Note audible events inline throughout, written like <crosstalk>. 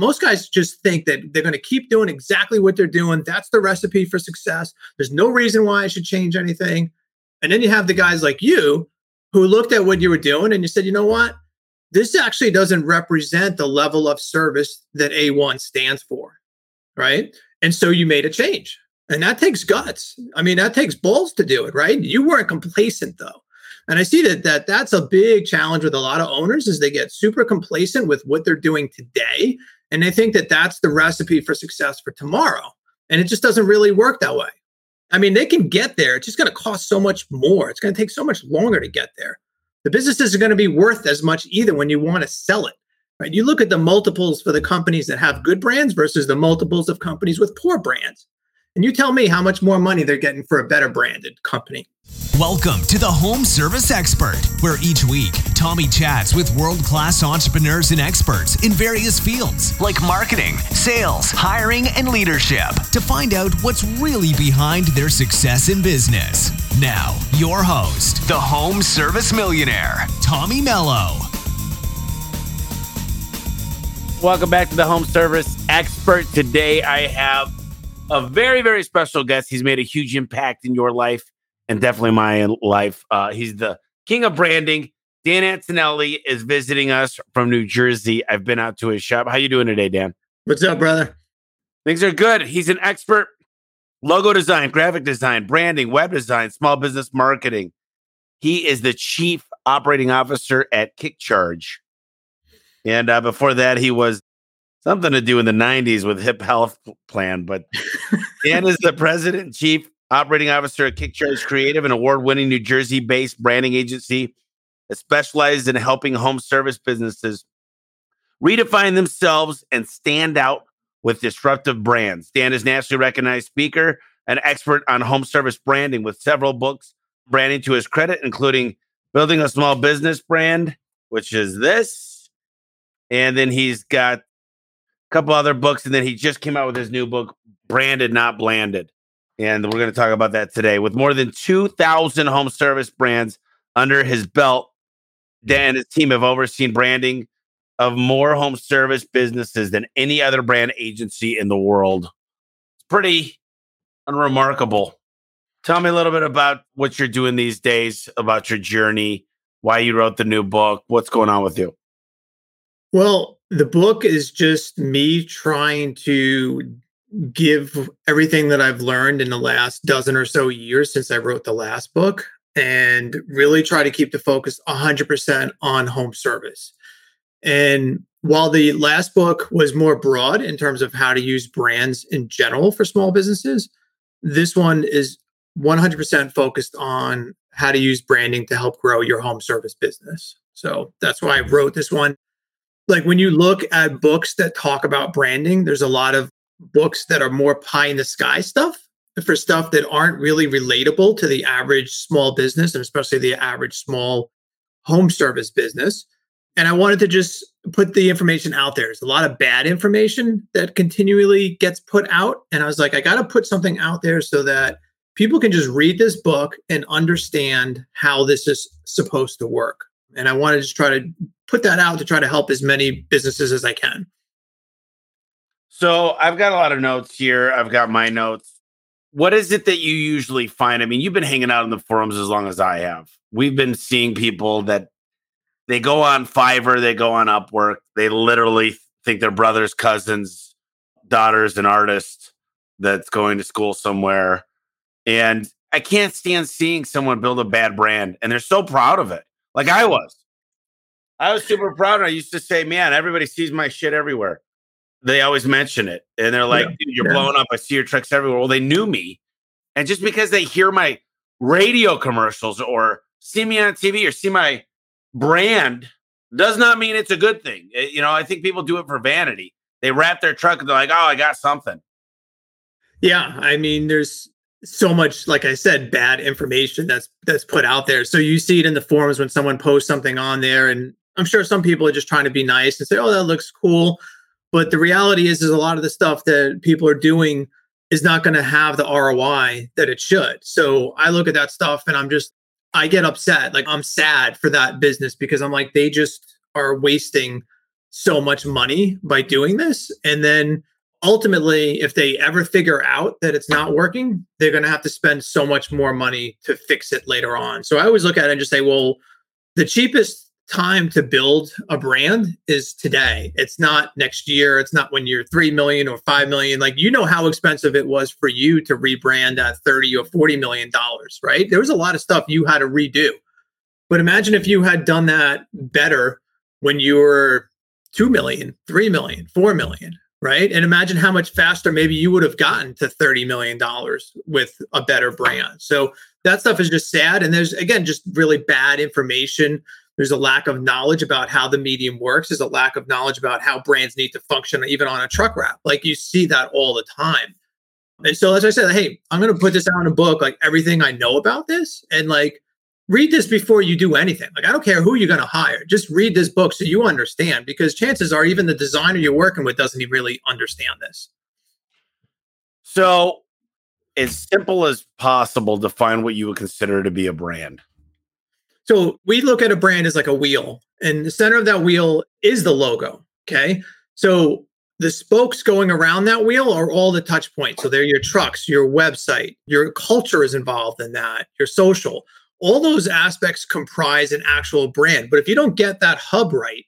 most guys just think that they're going to keep doing exactly what they're doing. That's the recipe for success. There's no reason why I should change anything. And then you have the guys like you who looked at what you were doing and you said, you know what? This actually doesn't represent the level of service that A1 stands for. Right. And so you made a change. And that takes guts. I mean, that takes balls to do it, right? You weren't complacent though. And I see that that that's a big challenge with a lot of owners is they get super complacent with what they're doing today and they think that that's the recipe for success for tomorrow. And it just doesn't really work that way. I mean, they can get there. It's just going to cost so much more. It's going to take so much longer to get there. The business isn't going to be worth as much either when you want to sell it. Right? You look at the multiples for the companies that have good brands versus the multiples of companies with poor brands. And you tell me how much more money they're getting for a better branded company. Welcome to the Home Service Expert, where each week Tommy chats with world class entrepreneurs and experts in various fields like marketing, sales, hiring, and leadership to find out what's really behind their success in business. Now, your host, the Home Service Millionaire, Tommy Mello. Welcome back to the Home Service Expert. Today I have a very, very special guest. He's made a huge impact in your life and definitely my life. Uh, he's the king of branding. Dan Antonelli is visiting us from New Jersey. I've been out to his shop. How you doing today, Dan? What's up, brother? Things are good. He's an expert logo design, graphic design, branding, web design, small business marketing. He is the chief operating officer at KickCharge. And uh, before that, he was something to do in the 90s with Hip Health Plan. But Dan is the president and chief operating officer at KickCharge Creative, an award winning New Jersey based branding agency that specializes in helping home service businesses redefine themselves and stand out with disruptive brands. Dan is nationally recognized speaker and expert on home service branding with several books branding to his credit, including Building a Small Business Brand, which is this. And then he's got couple other books, and then he just came out with his new book, Branded Not Blanded. And we're going to talk about that today. With more than 2,000 home service brands under his belt, Dan and his team have overseen branding of more home service businesses than any other brand agency in the world. It's pretty unremarkable. Tell me a little bit about what you're doing these days, about your journey, why you wrote the new book, what's going on with you. Well, the book is just me trying to give everything that I've learned in the last dozen or so years since I wrote the last book and really try to keep the focus 100% on home service. And while the last book was more broad in terms of how to use brands in general for small businesses, this one is 100% focused on how to use branding to help grow your home service business. So that's why I wrote this one like when you look at books that talk about branding, there's a lot of books that are more pie in the sky stuff for stuff that aren't really relatable to the average small business and especially the average small home service business. And I wanted to just put the information out there. There's a lot of bad information that continually gets put out. And I was like, I got to put something out there so that people can just read this book and understand how this is supposed to work. And I wanted to just try to put that out to try to help as many businesses as I can. So I've got a lot of notes here. I've got my notes. What is it that you usually find? I mean, you've been hanging out in the forums as long as I have. We've been seeing people that they go on Fiverr, they go on Upwork, they literally think their brothers, cousins, daughters, an artist that's going to school somewhere. And I can't stand seeing someone build a bad brand and they're so proud of it. Like I was. I was super proud. And I used to say, man, everybody sees my shit everywhere. They always mention it. And they're like, yeah, you're yeah. blowing up. I see your trucks everywhere. Well, they knew me. And just because they hear my radio commercials or see me on TV or see my brand does not mean it's a good thing. It, eh, you know, I think people do it for vanity. They wrap their truck and they're like, oh, I got something. Yeah. I mean, there's so much like i said bad information that's that's put out there so you see it in the forums when someone posts something on there and I'm sure some people are just trying to be nice and say, "Oh, that looks cool," but the reality is, is a lot of the stuff that people are doing is not going to have the ROI that it should. So I look at that stuff and I'm just, I get upset. Like I'm sad for that business because I'm like, they just are wasting so much money by doing this. And then ultimately, if they ever figure out that it's not working, they're going to have to spend so much more money to fix it later on. So I always look at it and just say, well, the cheapest time to build a brand is today. It's not next year. It's not when you're 3 million or 5 million. Like, you know how expensive it was for you to rebrand at 30 or 40 million dollars, right? There was a lot of stuff you had to redo. But imagine if you had done that better when you were 2 million, 3 million, 4 million, right? And imagine how much faster maybe you would have gotten to $30 million with a better brand. So that stuff is just sad. And there's, again, just really bad information. There's a lack of knowledge about how the medium works. There's a lack of knowledge about how brands need to function, even on a truck wrap. Like you see that all the time. And so, as I said, hey, I'm going to put this out in a book, like everything I know about this. And like, read this before you do anything. Like, I don't care who you're going to hire. Just read this book so you understand, because chances are even the designer you're working with doesn't really understand this. So, as simple as possible, define what you would consider to be a brand. So, we look at a brand as like a wheel, and the center of that wheel is the logo. Okay. So, the spokes going around that wheel are all the touch points. So, they're your trucks, your website, your culture is involved in that, your social all those aspects comprise an actual brand. But if you don't get that hub right,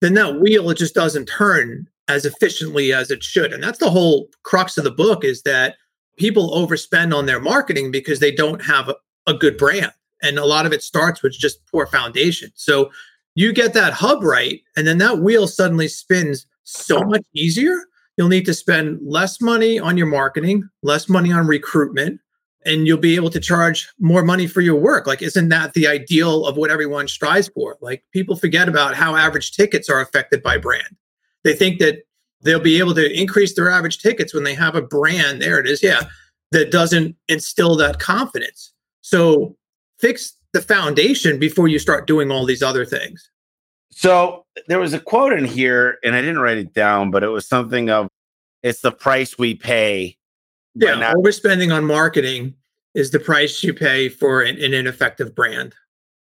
then that wheel it just doesn't turn as efficiently as it should. And that's the whole crux of the book is that people overspend on their marketing because they don't have a, a good brand. And a lot of it starts with just poor foundation. So you get that hub right, and then that wheel suddenly spins so much easier. You'll need to spend less money on your marketing, less money on recruitment, and you'll be able to charge more money for your work. Like, isn't that the ideal of what everyone strives for? Like, people forget about how average tickets are affected by brand. They think that they'll be able to increase their average tickets when they have a brand. There it is. Yeah. That doesn't instill that confidence. So, fix the foundation before you start doing all these other things. So, there was a quote in here, and I didn't write it down, but it was something of it's the price we pay yeah, not- overspending on marketing is the price you pay for an, an ineffective brand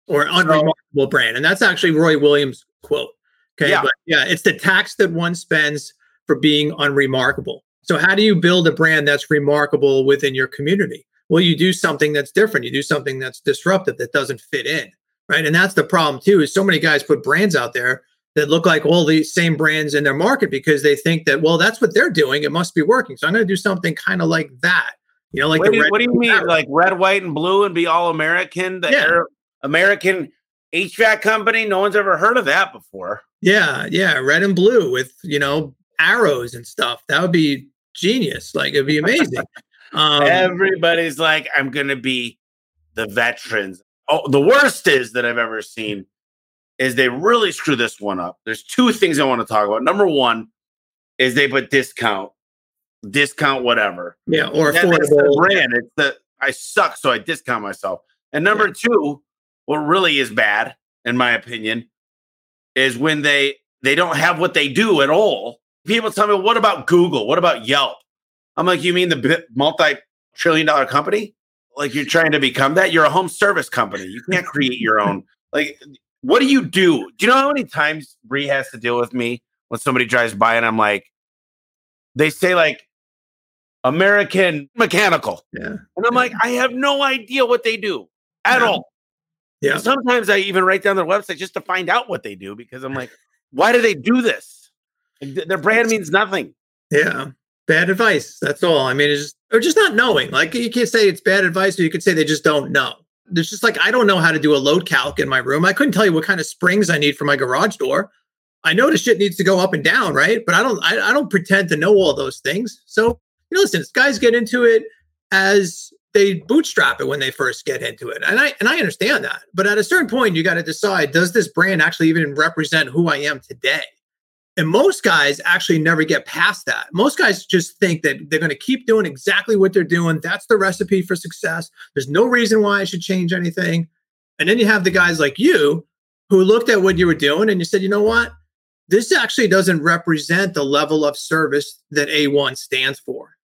or unremarkable so, brand. And that's actually Roy Williams' quote. Okay. Yeah. But yeah, it's the tax that one spends for being unremarkable. So, how do you build a brand that's remarkable within your community? Well, you do something that's different. You do something that's disruptive that doesn't fit in. Right. And that's the problem, too, is so many guys put brands out there that look like all the same brands in their market because they think that well that's what they're doing. It must be working. So i'm going to do something kind of like that you know like what, do, what do you mean like red white and blue and be all american? The yeah. american hvac company? No one's ever heard of that before. Yeah yeah red and blue with you know arrows and stuff. That would be genius. Like it'd be amazing. <laughs> Um, everybody's like i'm going to be the veterans. Oh the worst is that i've ever seen is they really screw this one up. There's two things I want to talk about. Number one is they put discount, discount whatever. Yeah, or affordable brand. It's the I suck, so I discount myself. And number yeah. two, what really is bad, in my opinion, is when they they don't have what they do at all. People tell me, "What about Google? What about Yelp?" I'm like, "You mean the multi-trillion dollar company? Like you're trying to become that? You're a home service company. You can't create your own. Like what do you do? Do you know how many times Bree has to deal with me when somebody drives by and I'm like, they say like American mechanical. Yeah. And I'm like, I have no idea what they do at yeah. all. Yeah. And sometimes I even write down their website just to find out what they do because I'm <laughs> like, why do they do this? Like, their brand means nothing. Yeah. Bad advice. That's all. I mean, it's just, or just not knowing. Like you can't say it's bad advice, or you could say they just don't know there's just like I don't know how to do a load calc in my room. I couldn't tell you what kind of springs I need for my garage door. I know the shit needs to go up and down, right? But I don't I, I don't pretend to know all those things. So you know, listen, guys get into it as they bootstrap it when they first get into it. And I and I understand that. But at a certain point, you got to decide, does this brand actually even represent who I am today? And most guys actually never get past that. Most guys just think that they're going to keep doing exactly what they're doing. That's the recipe for success. There's no reason why I should change anything. And then you have the guys like you who looked at what you were doing and you said, you know what? This actually doesn't represent the level of service that A1 stands for.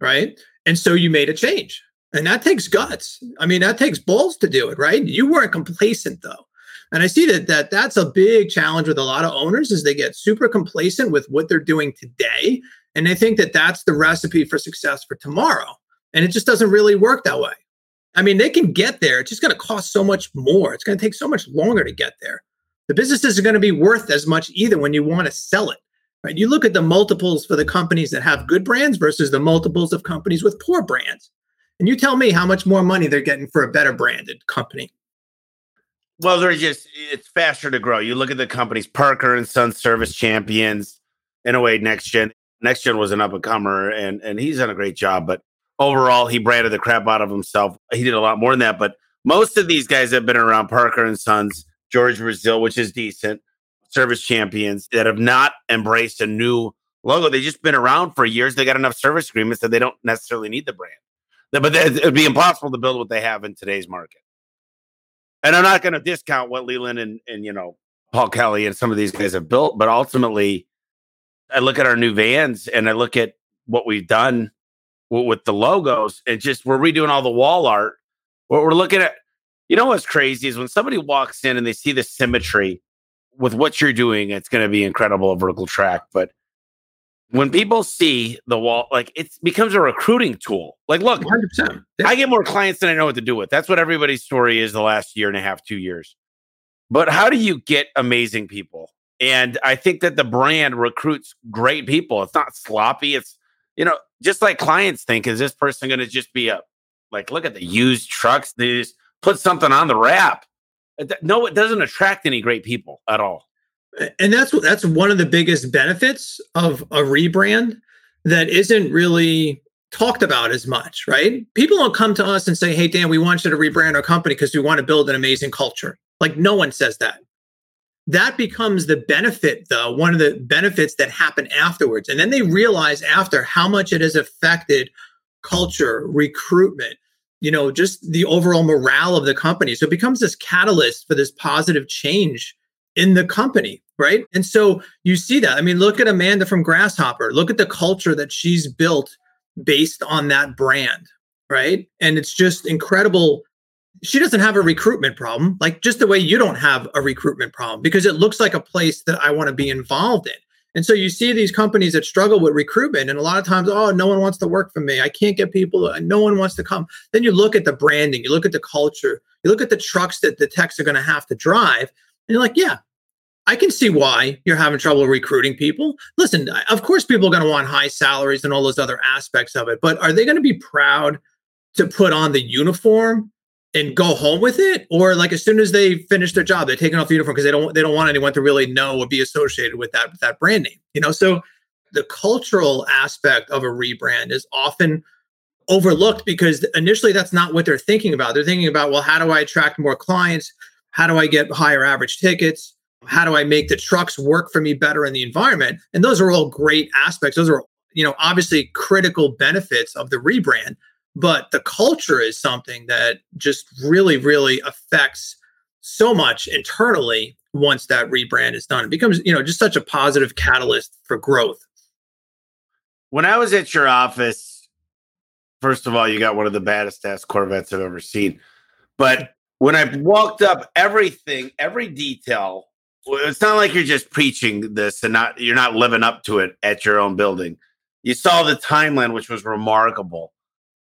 Right. And so you made a change. And that takes guts. I mean, that takes balls to do it, right? You weren't complacent though. And I see that that that's a big challenge with a lot of owners is they get super complacent with what they're doing today and they think that that's the recipe for success for tomorrow. And it just doesn't really work that way. I mean, they can get there. It's just going to cost so much more. It's going to take so much longer to get there. The business isn't going to be worth as much either when you want to sell it. Right? You look at the multiples for the companies that have good brands versus the multiples of companies with poor brands. And you tell me how much more money they're getting for a better branded company. Well, they're just it's faster to grow. You look at the companies, Parker and Son Service Champions, in a way, Next Gen. Next Gen was an up and comer, and and he's done a great job. But overall, he branded the crap out of himself. He did a lot more than that. But most of these guys have been around Parker and Sons, George Brazil, which is decent, service champions that have not embraced a new logo. They've just been around for years. They got enough service agreements that they don't necessarily need the brand. But it'd be impossible to build what they have in today's market. And I'm not going to discount what Leland and, and, you know, Paul Kelly and some of these guys have built, but ultimately, I look at our new vans and I look at what we've done with the logos and just we're redoing all the wall art. What we're looking at, you know, what's crazy is when somebody walks in and they see the symmetry with what you're doing, it's going to be incredible a vertical track. But when people see the wall, like it becomes a recruiting tool. Like, look, 100%. I get more clients than I know what to do with. That's what everybody's story is the last year and a half, two years. But how do you get amazing people? And I think that the brand recruits great people. It's not sloppy. It's, you know, just like clients think, is this person going to just be a, like, look at the used trucks. They just put something on the wrap. No, it doesn't attract any great people at all and that's that's one of the biggest benefits of a rebrand that isn't really talked about as much, right? People don't come to us and say, "Hey Dan, we want you to rebrand our company because we want to build an amazing culture." Like no one says that. That becomes the benefit though, one of the benefits that happen afterwards. And then they realize after how much it has affected culture, recruitment, you know, just the overall morale of the company. So it becomes this catalyst for this positive change in the company, right? And so you see that. I mean, look at Amanda from Grasshopper. Look at the culture that she's built based on that brand, right? And it's just incredible. She doesn't have a recruitment problem, like just the way you don't have a recruitment problem, because it looks like a place that I want to be involved in. And so you see these companies that struggle with recruitment, and a lot of times, oh, no one wants to work for me. I can't get people, uh, no one wants to come. Then you look at the branding, you look at the culture, you look at the trucks that the techs are going to have to drive, you're like, yeah, I can see why you're having trouble recruiting people. Listen, of course, people are going to want high salaries and all those other aspects of it, but are they going to be proud to put on the uniform and go home with it, or like as soon as they finish their job, they're taking off the uniform because they don't they don't want anyone to really know or be associated with that that brand name. You know, so the cultural aspect of a rebrand is often overlooked because initially that's not what they're thinking about. They're thinking about, well, how do I attract more clients? How do I get higher average tickets? how do I make the trucks work for me better in the environment? And those are all great aspects. Those are, you know, obviously critical benefits of the rebrand, but the culture is something that just really, really affects so much internally once that rebrand is done. It becomes, you know, just such a positive catalyst for growth. When I was at your office, first of all, you got one of the baddest ass Corvettes I've ever seen. But when I walked up, everything, every detail. It's not like you're just preaching this and not you're not living up to it at your own building. You saw the timeline, which was remarkable.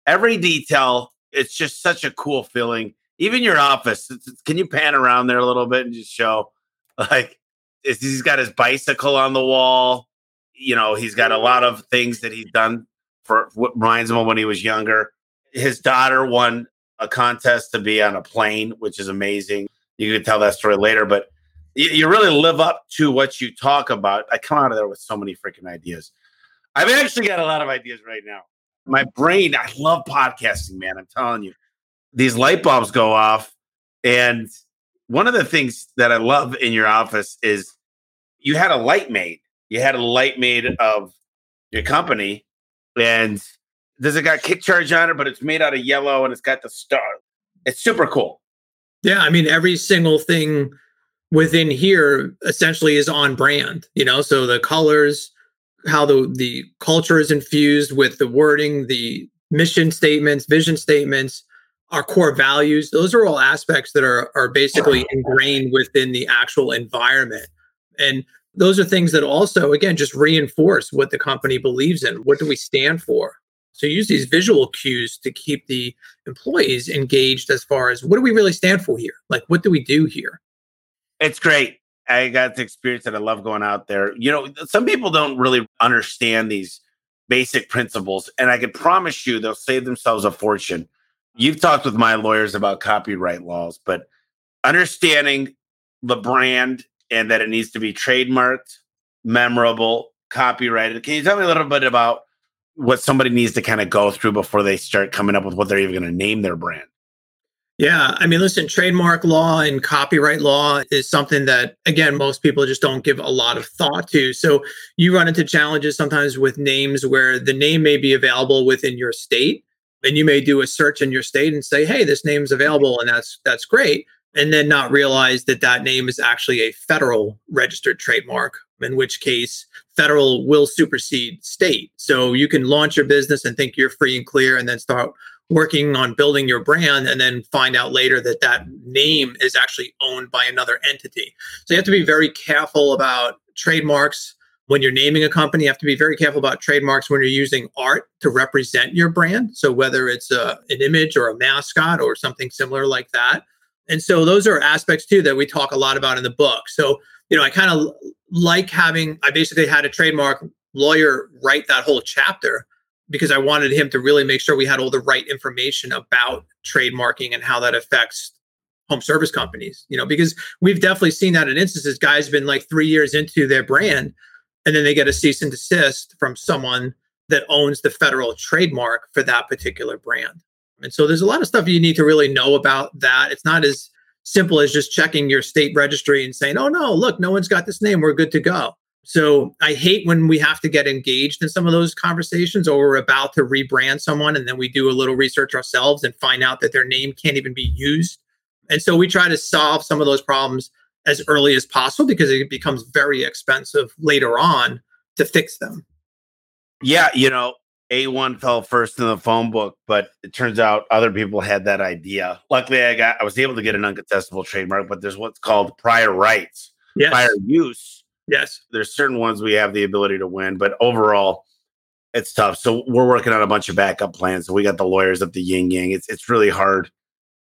Every detail, it's just such a cool feeling. Even your office, can you pan around there a little bit and just show, <laughs> like, he's got his bicycle on the wall. You know, he's got a lot of things that he's done for what reminds him of when he was younger. His daughter won a contest to be on a plane, which is amazing. You can tell that story later, but you, you really live up to what you talk about. I come out of there with so many freaking ideas. I've actually got a lot of ideas right now. My brain, I love podcasting, man. I'm telling you, these light bulbs go off. And one of the things that I love in your office is you had a light made. You had a light made of your company. And does it got KickCharge on it, but it's made out of yellow and it's got the star. It's super cool. Yeah. I mean, every single thing within here essentially is on brand you know so the colors how the the culture is infused with the wording the mission statements vision statements our core values. Those are all aspects that are are basically ingrained within the actual environment. And those are things that also again just reinforce what the company believes in. What do we stand for? So use these visual cues to keep the employees engaged as far as what do we really stand for here? Like what do we do here? It's great. I got to experience it. I love going out there. You know, some people don't really understand these basic principles, and I can promise you they'll save themselves a fortune. You've talked with my lawyers about copyright laws, but understanding the brand and that it needs to be trademarked, memorable, copyrighted. Can you tell me a little bit about what somebody needs to kind of go through before they start coming up with what they're even going to name their brand? Yeah, I mean, listen, trademark law and copyright law is something that, again, most people just don't give a lot of thought to. So you run into challenges sometimes with names where the name may be available within your state, and you may do a search in your state and say, "Hey, this name's available," and that's that's great, and then not realize that that name is actually a federal registered trademark. In which case, federal will supersede state. So you can launch your business and think you're free and clear, and then start working on building your brand and then find out later that that name is actually owned by another entity. So you have to be very careful about trademarks when you're naming a company. You have to be very careful about trademarks when you're using art to represent your brand. So whether it's a, an image or a mascot or something similar like that. And so those are aspects too that we talk a lot about in the book. So, you know, I kind of like having, I basically had a trademark lawyer write that whole chapter because I wanted him to really make sure we had all the right information about trademarking and how that affects home service companies. You know, because we've definitely seen that in instances. Guys have been like three years into their brand, and then they get a cease and desist from someone that owns the federal trademark for that particular brand. And so there's a lot of stuff you need to really know about that. It's not as simple as just checking your state registry and saying, "Oh no, look, no one's got this name. We're good to go." So I hate when we have to get engaged in some of those conversations or we're about to rebrand someone and then we do a little research ourselves and find out that their name can't even be used. And so we try to solve some of those problems as early as possible because it becomes very expensive later on to fix them. Yeah, you know, A1 fell first in the phone book, but it turns out other people had that idea. Luckily, I got I was able to get an uncontestable trademark, but there's what's called prior rights, yes. prior use Yes. There's certain ones we have the ability to win, but overall, it's tough. So we're working on a bunch of backup plans. So we got the lawyers at the yin yang. It's it's really hard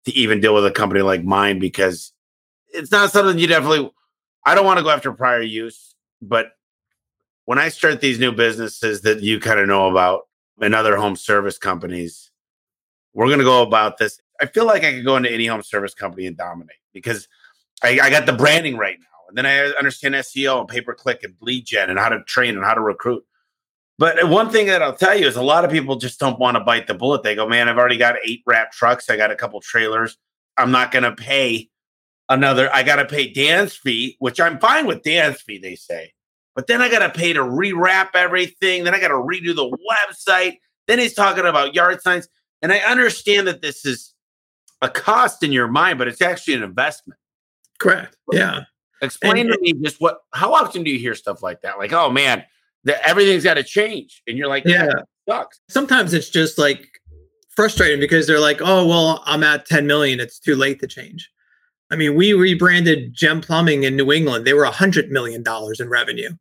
to even deal with a company like mine because it's not something you definitely. I don't want to go after prior use, but when I start these new businesses that you kind of know about and other home service companies, we're going to go about this. I feel like I could go into any home service company and dominate because I, I got the branding right now. And then I understand SEO and pay per click and lead gen and how to train and how to recruit. But one thing that I'll tell you is a lot of people just don't want to bite the bullet. They go, man, I've already got eight wrap trucks. I got a couple trailers. I'm not going to pay another. I got to pay Dan's fee, which I'm fine with Dan's fee, they say. But then I got to pay to rewrap everything. Then I got to redo the website. Then he's talking about yard signs. And I understand that this is a cost in your mind, but it's actually an investment. Correct. Yeah. Explain and, to me just what. How often do you hear stuff like that? Like, oh man, the, everything's got to change, and you're like, yeah, sucks. Sometimes it's just like frustrating because they're like, oh well, I'm at 10 million. It's too late to change. I mean, we rebranded Gem Plumbing in New England. They were a hundred million dollars in revenue,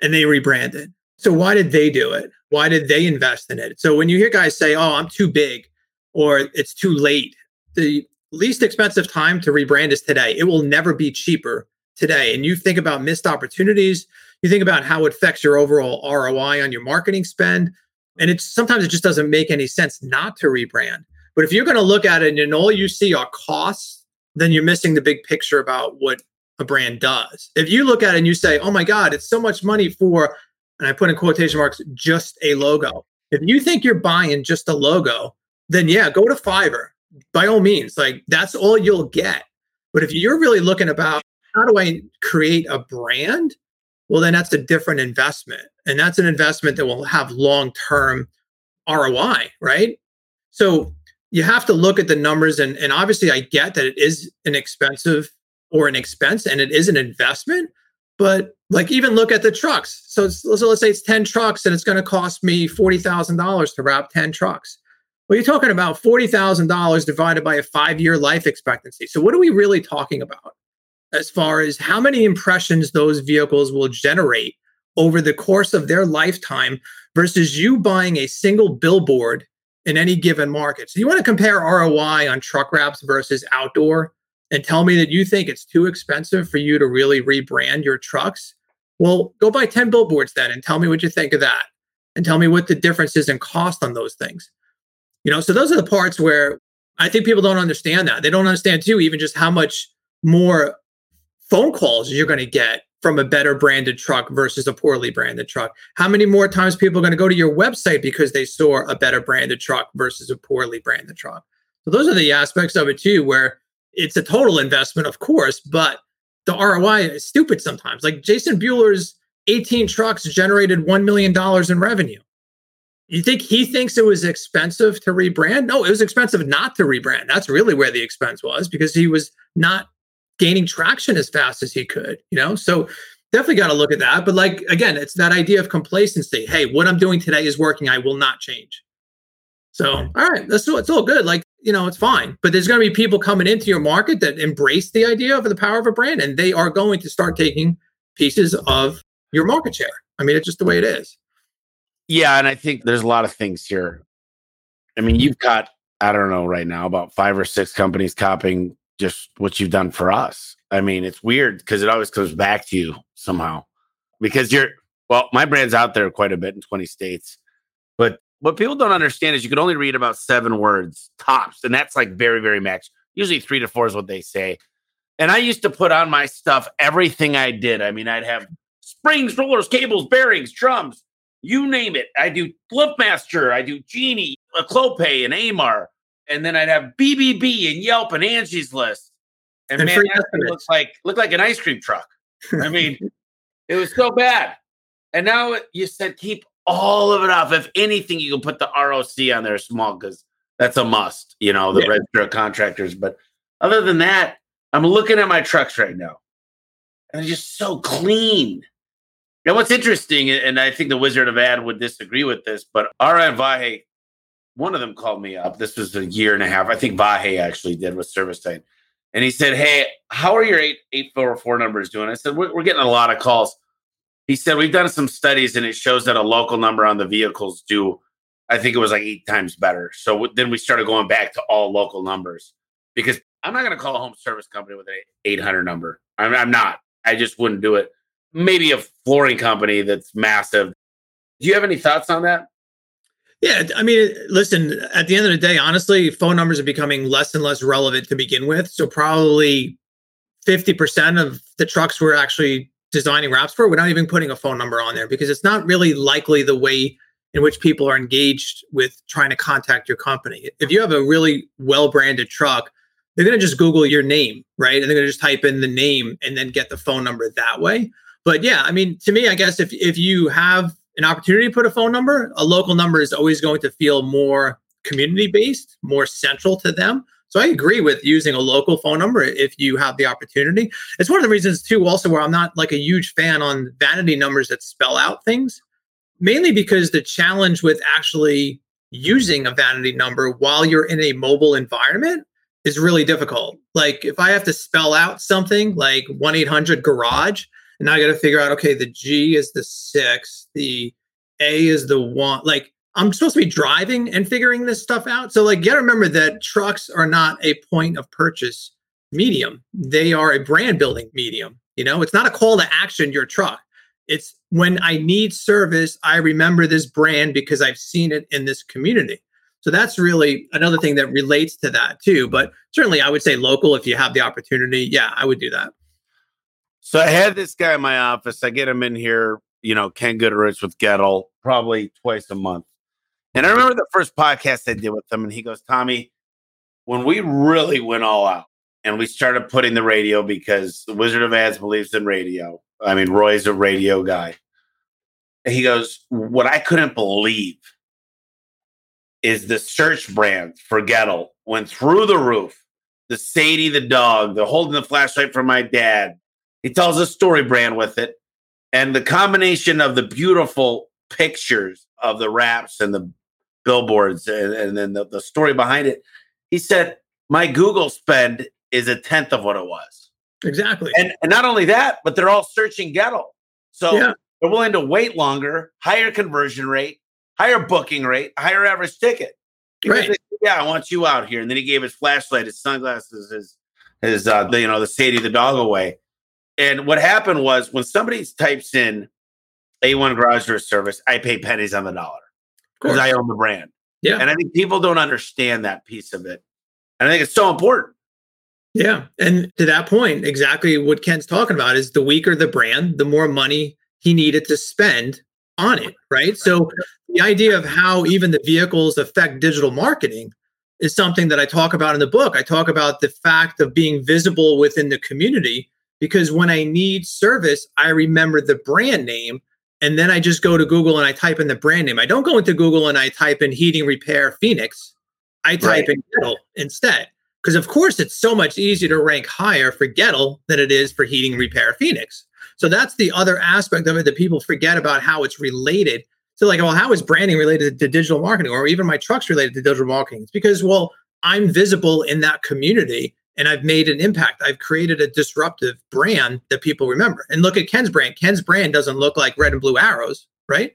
and they rebranded. So why did they do it? Why did they invest in it? So when you hear guys say, "Oh, I'm too big," or "It's too late," the least expensive time to rebrand is today. It will never be cheaper today and you think about missed opportunities, you think about how it affects your overall ROI on your marketing spend. And it's sometimes it just doesn't make any sense not to rebrand. But if you're going to look at it and all you see are costs, then you're missing the big picture about what a brand does. If you look at it and you say, oh my God, it's so much money for, and I put in quotation marks, just a logo. If you think you're buying just a logo, then yeah, go to Fiverr by all means. Like that's all you'll get. But if you're really looking about how do I create a brand? Well, then that's a different investment. And that's an investment that will have long term ROI, right? So you have to look at the numbers. And, and obviously, I get that it is an expensive or an expense and it is an investment. But like, even look at the trucks. So, so let's say it's 10 trucks and it's going to cost me $40,000 to wrap 10 trucks. Well, you're talking about $40,000 divided by a five year life expectancy. So, what are we really talking about as far as how many impressions those vehicles will generate over the course of their lifetime versus you buying a single billboard in any given market? So, you want to compare ROI on truck wraps versus outdoor and tell me that you think it's too expensive for you to really rebrand your trucks? Well, go buy 10 billboards then and tell me what you think of that. And tell me what the difference is in cost on those things. You know, so those are the parts where I think people don't understand that. They don't understand too, even just how much more phone calls you're going to get from a better branded truck versus a poorly branded truck. How many more times people are going to go to your website because they saw a better branded truck versus a poorly branded truck? So those are the aspects of it too, where it's a total investment, of course, but the ROI is stupid sometimes. Like Jason Bueller's 18 trucks generated $1 million in revenue. You think he thinks it was expensive to rebrand? No, it was expensive not to rebrand. That's really where the expense was because he was not gaining traction as fast as he could, you know? So definitely got to look at that. But like, again, it's that idea of complacency. Hey, what I'm doing today is working. I will not change. So, all right, that's all, it's all good. Like, you know, it's fine. But there's going to be people coming into your market that embrace the idea of the power of a brand, and they are going to start taking pieces of your market share. I mean, it's just the way it is. Yeah, and I think there's a lot of things here. I mean, you've got I don't know right now about five or six companies copying just what you've done for us. I mean, it's weird because it always comes back to you somehow because you're well, my brand's out there quite a bit in 20 states, but what people don't understand is you can only read about seven words tops, and that's like very, very max. Usually three to four is what they say. And I used to put on my stuff everything I did. I mean, I'd have springs, rollers, cables, bearings, drums, you name it. I do LiftMaster, I do Genie, a Clopay, and Amarr, and then I'd have BBB and Yelp and Angie's List. And, and man, looked like looked like an ice cream truck. I <laughs> mean, it was so bad. And now you said keep all of it off. If anything, you can put the ROC on there small because that's a must, you know, the yeah. register of contractors. But other than that, I'm looking at my trucks right now. And they're just so clean. Now, what's interesting, and I think the Wizard of Ad would disagree with this, but Ara Vahe, one of them called me up. This was a year and a half. I think Vahe actually did with Service Titan. And he said, Hey, how are your 8, 844 numbers doing? I said, we're, we're getting a lot of calls he said we've done some studies and it shows that a local number on the vehicles do i think it was like eight times better so then we started going back to all local numbers because i'm not going to call a home service company with an 800 number I'm, I'm not i just wouldn't do it maybe a flooring company that's massive do you have any thoughts on that yeah, I mean, listen, at the end of the day, honestly, phone numbers are becoming less and less relevant to begin with. So probably 50% of the trucks we're actually designing wraps for we're not even putting a phone number on there because it's not really likely the way in which people are engaged with trying to contact your company. If you have a really well branded truck, they're going to just Google your name, right? And they're going to just type in the name and then get the phone number that way. But yeah, I mean, to me, I guess if if you have an opportunity to put a phone number, a local number is always going to feel more community based, more central to them. So I agree with using a local phone number if you have the opportunity. It's one of the reasons too, also where I'm not like a huge fan on vanity numbers that spell out things, mainly because the challenge with actually using a vanity number while you're in a mobile environment is really difficult. Like if I have to spell out something like 1 800 garage, and now I got to figure out, okay, the G is the six, the A is the one, like I'm supposed to be driving and figuring this stuff out. So, like, you got to remember that trucks are not a point of purchase medium. They are a brand building medium. You know, it's not a call to action, your truck. It's when I need service, I remember this brand because I've seen it in this community. So that's really another thing that relates to that too. But certainly I would say local if you have the opportunity. Yeah, I would do that. So I had this guy in my office. I get him in here, you know, Ken Goodrich with Goettl probably twice a month. And I remember the first podcast I did with him, and he goes, Tommy, when we really went all out and we started putting the radio because the Wizard of Ads believes in radio. I mean, Roy's a radio guy. He goes, What I couldn't believe is the search brand for Goettl went through the roof. The Sadie the dog, the holding the flashlight for my dad. He tells a story brand with it. And the combination of the beautiful pictures of the wraps and the billboards and, and then the, the story behind it. He said, My Google spend is a tenth of what it was. Exactly. And, and not only that, but they're all searching Goettl. So Yeah. they're willing to wait longer, higher conversion rate, higher booking rate, higher average ticket. Because Right. they yeah, I want you out here. And then he gave his flashlight, his sunglasses, his his uh the, you know, the Sadie the dog away. And what happened was when somebody types in A1 garage door service, I pay pennies on the dollar because I own the brand. Yeah. And I think people don't understand that piece of it. And I think it's so important. Yeah. And to that point, exactly what Ken's talking about is the weaker the brand, the more money he needed to spend on it. Right. So the idea of how even the vehicles affect digital marketing is something that I talk about in the book. I talk about the fact of being visible within the community because when I need service, I remember the brand name. And then I just go to Google and I type in the brand name. I don't go into Google and I type in heating repair Phoenix. I type Right. in Goettl instead. Because of course it's so much easier to rank higher for Goettl than it is for heating repair Phoenix. So that's the other aspect of it that people forget about how it's related. So like, well, how is branding related to digital marketing, or even my trucks related to digital marketing? It's because well, I'm visible in that community and I've made an impact. I've created a disruptive brand that people remember. And look at Ken's brand. Ken's brand doesn't look like red and blue arrows, right?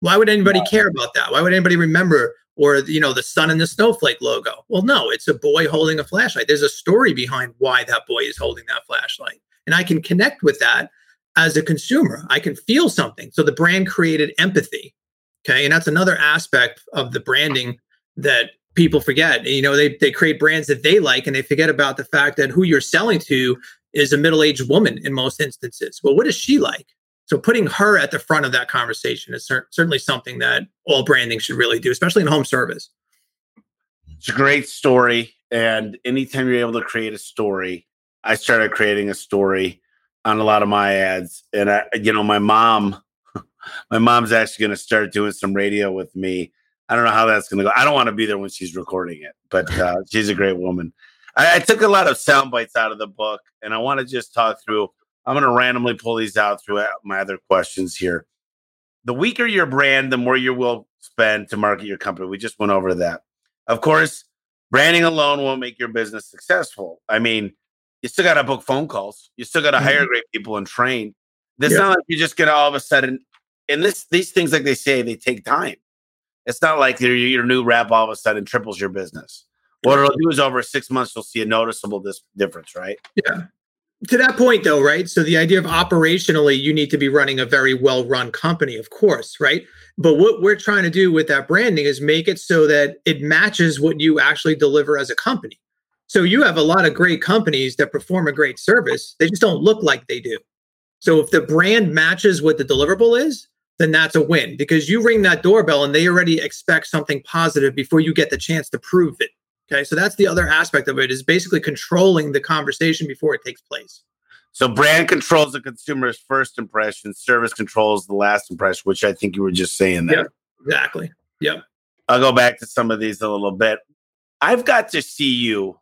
Why would anybody care about that? Why would anybody remember or you know the sun and the snowflake logo? Well, no, it's a boy holding a flashlight. There's a story behind why that boy is holding that flashlight. And I can connect with that as a consumer. I can feel something. So the brand created empathy. Okay. And that's another aspect of the branding that people forget. You know, they, they create brands that they like and they forget about the fact that who you're selling to is a middle aged woman in most instances. Well, what is she like? So putting her at the front of that conversation is cer- certainly something that all branding should really do, especially in home service. It's a great story. And anytime you're able to create a story, I started creating a story on a lot of my ads. And I, you know, my mom, <laughs> my mom's actually going to start doing some radio with me. I don't know how that's going to go. I don't want to be there when she's recording it, but uh, <laughs> she's a great woman. I, I took a lot of sound bites out of the book, and I want to just talk through. I'm going to randomly pull these out through uh, my other questions here. The weaker your brand, the more you will spend to market your company. We just went over that. Of course, branding alone won't make your business successful. I mean, you still got to book phone calls. You still got to hire Mhm. great people and train. This Yeah. not like you're just gonna all of a sudden. And this these things, like they say, they take time. It's not like your your new rep all of a sudden triples your business. What it'll do is over six months, you'll see a noticeable dis- difference, right? Yeah. To that point, though, right? So the idea of operationally, you need to be running a very well run company, of course, right? But what we're trying to do with that branding is make it so that it matches what you actually deliver as a company. So you have a lot of great companies that perform a great service, they just don't look like they do. So if the brand matches what the deliverable is, then that's a win because you ring that doorbell and they already expect something positive before you get the chance to prove it. Okay. So that's the other aspect of it is basically controlling the conversation before it takes place. So brand controls the consumer's first impression, service controls the last impression, which I think you were just saying there. Yeah. Exactly. Yep. I'll go back to some of these a little bit. I've got to see you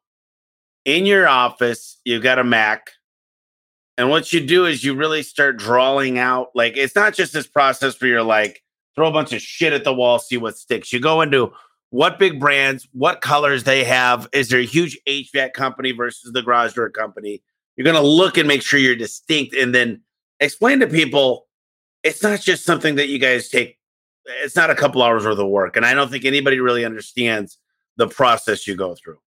in your office. You've got a Mac. And what you do is you really start drawing out, like, it's not just this process where you're like, throw a bunch of shit at the wall, see what sticks. You go into what big brands, what colors they have. Is there a huge HVAC company versus the garage door company? You're going to look and make sure you're distinct and then explain to people it's not just something that you guys take it's not a couple hours worth of work and i don't think anybody really understands the process you go through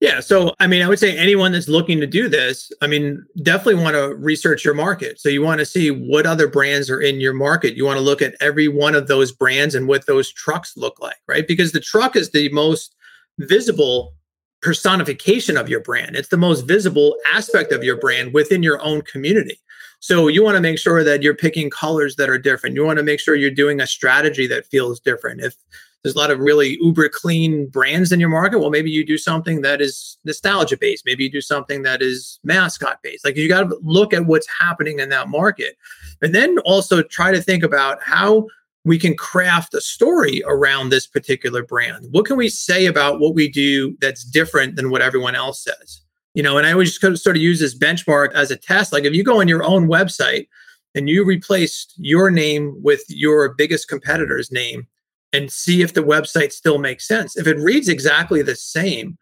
Yeah. So, I mean, I would say anyone that's looking to do this, I mean, definitely want to research your market. So, you want to see what other brands are in your market. You want to look at every one of those brands and what those trucks look like, right? Because the truck is the most visible personification of your brand, it's the most visible aspect of your brand within your own community. So, you want to make sure that you're picking colors that are different. You want to make sure you're doing a strategy that feels different. If there's a lot of really uber clean brands in your market. Well, maybe you do something that is nostalgia based. Maybe you do something that is mascot based. Like you got to look at what's happening in that market. And then also try to think about how we can craft a story around this particular brand. What can we say about what we do that's different than what everyone else says? You know, and I always sort of use this benchmark as a test. Like if you go on your own website and you replaced your name with your biggest competitor's name, and see if the website still makes sense. If it reads exactly the same,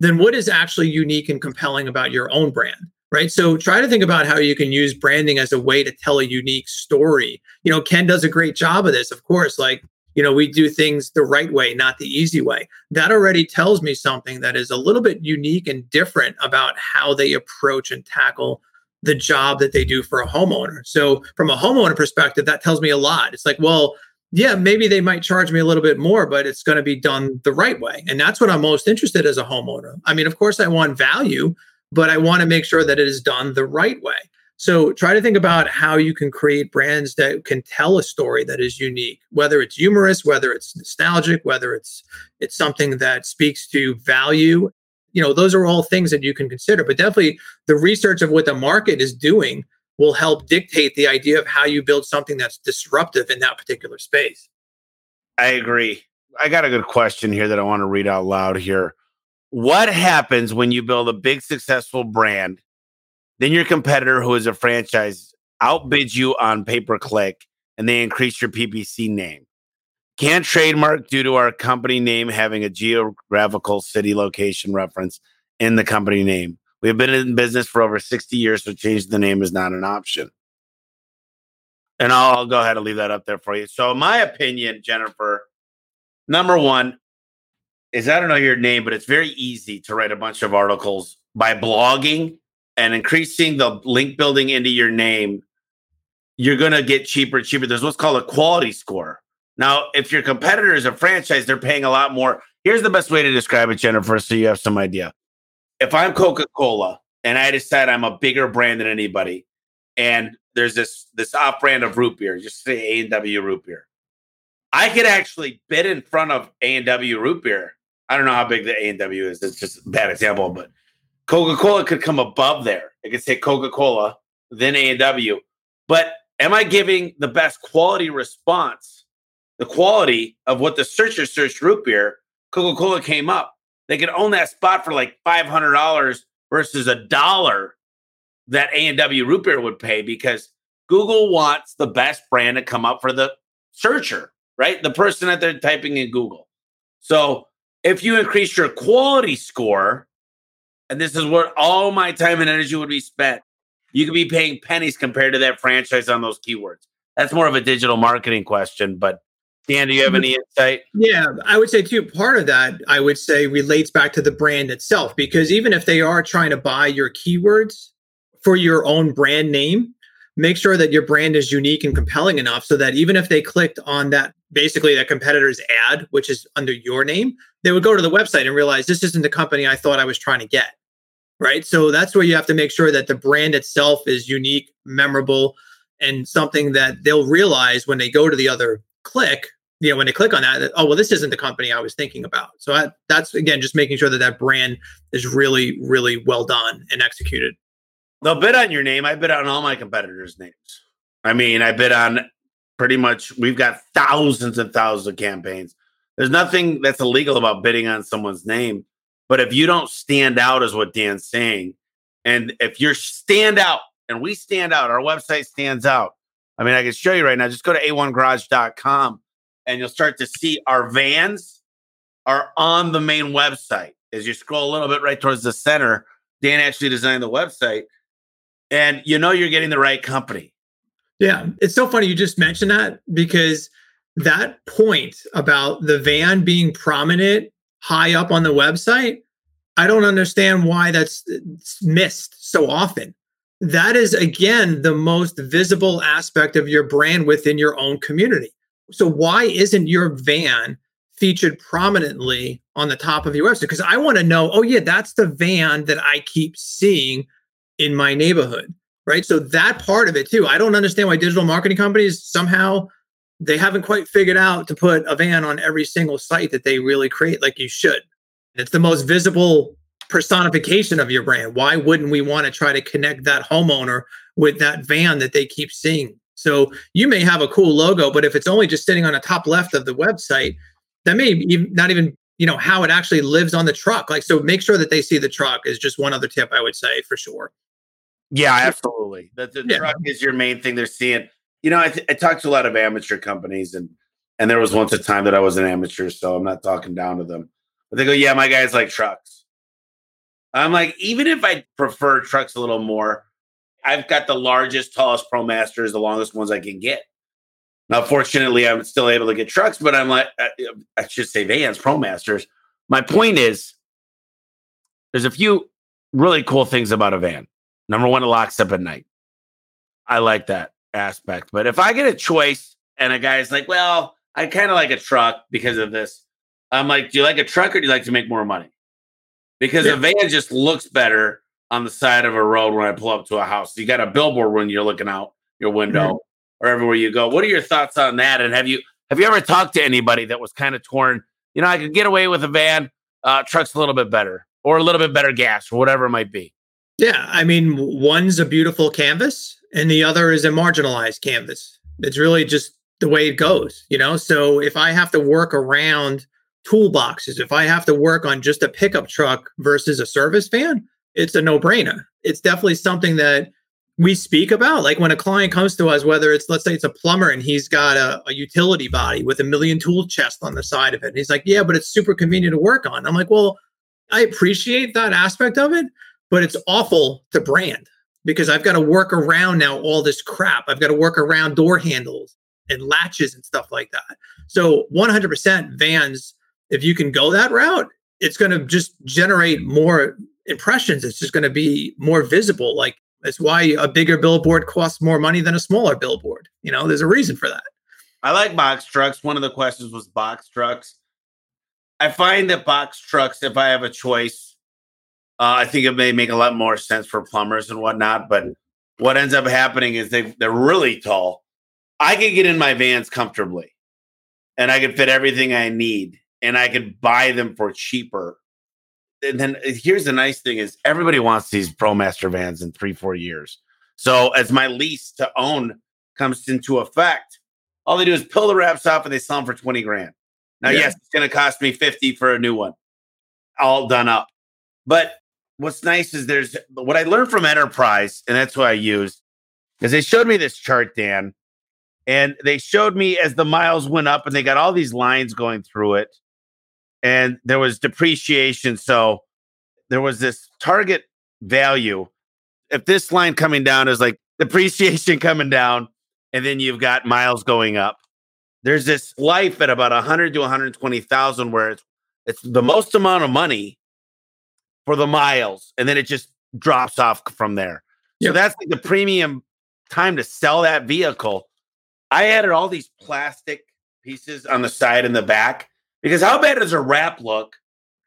then what is actually unique and compelling about your own brand? Right. So try to think about how you can use branding as a way to tell a unique story. You know, Ken does a great job of this, of course. Like, you know, we do things the right way, not the easy way. That already tells me something that is a little bit unique and different about how they approach and tackle the job that they do for a homeowner. So, from a homeowner perspective, that tells me a lot. It's like, well, yeah, maybe they might charge me a little bit more, but it's going to be done the right way. And that's what I'm most interested as a homeowner. I mean, of course, I want value, but I want to make sure that it is done the right way. So try to think about how you can create brands that can tell a story that is unique, whether it's humorous, whether it's nostalgic, whether it's it's something that speaks to value. You know, those are all things that you can consider. But definitely the research of what the market is doing will help dictate the idea of how you build something that's disruptive in that particular space. I agree. I got a good question here that I want to read out loud here. What happens when you build a big successful brand, then your competitor who is a franchise outbids you on pay per click and they increase your PPC name? Can't trademark due to our company name having a geographical city location reference in the company name. We have been in business for over 60 years, so changing the name is not an option. And I'll, I'll go ahead and leave that up there for you. So, in my opinion, Jennifer, number one is I don't know your name, but it's very easy to write a bunch of articles by blogging and increasing the link building into your name. You're going to get cheaper and cheaper. There's what's called a quality score. Now, if your competitor is a franchise, they're paying a lot more. Here's the best way to describe it, Jennifer, so you have some idea if I'm Coca Cola and I decide I'm a bigger brand than anybody, and there's this this off brand of root beer, just say A and W root beer, I could actually bid in front of A and W root beer. I don't know how big the A and W is. It's just a bad example, but Coca Cola could come above there. It could say Coca Cola, then A and W. But am I giving the best quality response? The quality of what the searcher searched root beer, Coca Cola came up they could own that spot for like five hundred dollars versus a dollar that A and W root beer would pay because Google wants the best brand to come up for the searcher, right? The person that they're typing in Google. So if you increase your quality score, and this is where all my time and energy would be spent, you could be paying pennies compared to that franchise on those keywords. That's more of a digital marketing question, but Dan, do you have any insight? Yeah, I would say too, part of that I would say relates back to the brand itself, because even if they are trying to buy your keywords for your own brand name, make sure that your brand is unique and compelling enough so that even if they clicked on that basically that competitor's ad, which is under your name, they would go to the website and realize this isn't the company I thought I was trying to get. Right. So that's where you have to make sure that the brand itself is unique, memorable, and something that they'll realize when they go to the other click you know when they click on that, that oh well this isn't the company i was thinking about. So I, that's again just making sure that that brand is really really well done and executed. They'll bid on your name. I bid on all my competitors names. I mean i bid on pretty much we've got thousands and thousands of campaigns. There's nothing that's illegal about bidding on someone's name but if you don't stand out is what dan's saying and if you're stand out and we stand out our website stands out I mean, I can show you right now. Just go to a1garage.com and you'll start to see our vans are on the main website. As you scroll a little bit right towards the center, Dan actually designed the website, and you know you're getting the right company. Yeah, it's so funny you just mentioned that because that point about the van being prominent high up on the website, I don't understand why that's missed so often that is again the most visible aspect of your brand within your own community. So why isn't your van featured prominently on the top of your website? Because I want to know, oh yeah, that's the van that I keep seeing in my neighborhood. Right. So that part of it too. I don't understand why digital marketing companies somehow they haven't quite figured out to put a van on every single site that they really create like you should. It's the most visible personification of your brand. Why wouldn't we want to try to connect that homeowner with that van that they keep seeing? So you may have a cool logo, but if it's only just sitting on the top left of the website, that may not even you know how it actually lives on the truck. Like so, make sure that they see the truck is just one other tip I would say for sure. Yeah, absolutely. The, the yeah. truck is your main thing they're seeing. You know, I, th- I talk to a lot of amateur companies, and And there was once a time that I was an amateur, so I'm not talking down to them. But they go, yeah, my guys like trucks. I'm like, even if I prefer trucks a little more, I've got the largest, tallest ProMasters, the longest ones I can get. Now, fortunately, I'm still able to get trucks, but I'm like, I should say vans, ProMasters. My point is, there's a few really cool things about a van. Number one, it locks up at night. I like that aspect. But if I get a choice and a guy's like, well, I kind of like a truck because of this, I'm like, do you like a truck or do you like to make more money? Because yeah. a van just looks better on the side of a road when I pull up to a house. You got a billboard when you're looking out your window mm-hmm. or everywhere you go. What are your thoughts on that? And have you have you ever talked to anybody that was kind of torn? You know, I could get away with a van, uh, truck's a little bit better, or a little bit better gas, or whatever it might be. Yeah, I mean, one's a beautiful canvas, and the other is a marginalized canvas. It's really just the way it goes, you know. So if I have to work around toolboxes, if I have to work on just a pickup truck versus a service van, it's a no brainer. It's definitely something that we speak about. Like when a client comes to us, whether it's, let's say it's a plumber and he's got a, a utility body with a million tool chest on the side of it. And he's like, yeah, but it's super convenient to work on. I'm like, well, I appreciate that aspect of it, but it's awful to brand because I've got to work around now all this crap. I've got to work around door handles and latches and stuff like that. So 100% vans, if you can go that route, it's going to just generate more impressions. It's just going to be more visible. Like that's why a bigger billboard costs more money than a smaller billboard. You know, there's a reason for that. I like box trucks. One of the questions was box trucks. I find that box trucks, if I have a choice, uh, I think it may make a lot more sense for plumbers and whatnot. But what ends up happening is they they're really tall. I can get in my vans comfortably, and I can fit everything I need, and I can buy them for cheaper and then uh, here's the nice thing is everybody wants these ProMaster vans in three, four years. So as my lease to own comes into effect, all they do is pull the wraps off and they sell them for 20 grand. Now, yeah. yes, it's going to cost me 50 for a new one, all done up. But what's nice is there's what I learned from Enterprise, and that's what I use, because they showed me this chart, Dan, and they showed me as the miles went up and they got all these lines going through it and there was depreciation. So there was this target value. If this line coming down is like <laughs> depreciation coming down, and then you've got miles going up, there's this life at about 100 to 120,000 where it's it's the most amount of money for the miles, and then it just drops off from there. Yep. So that's like the premium time to sell that vehicle. I added all these plastic pieces on the side and the back because how bad does a wrap look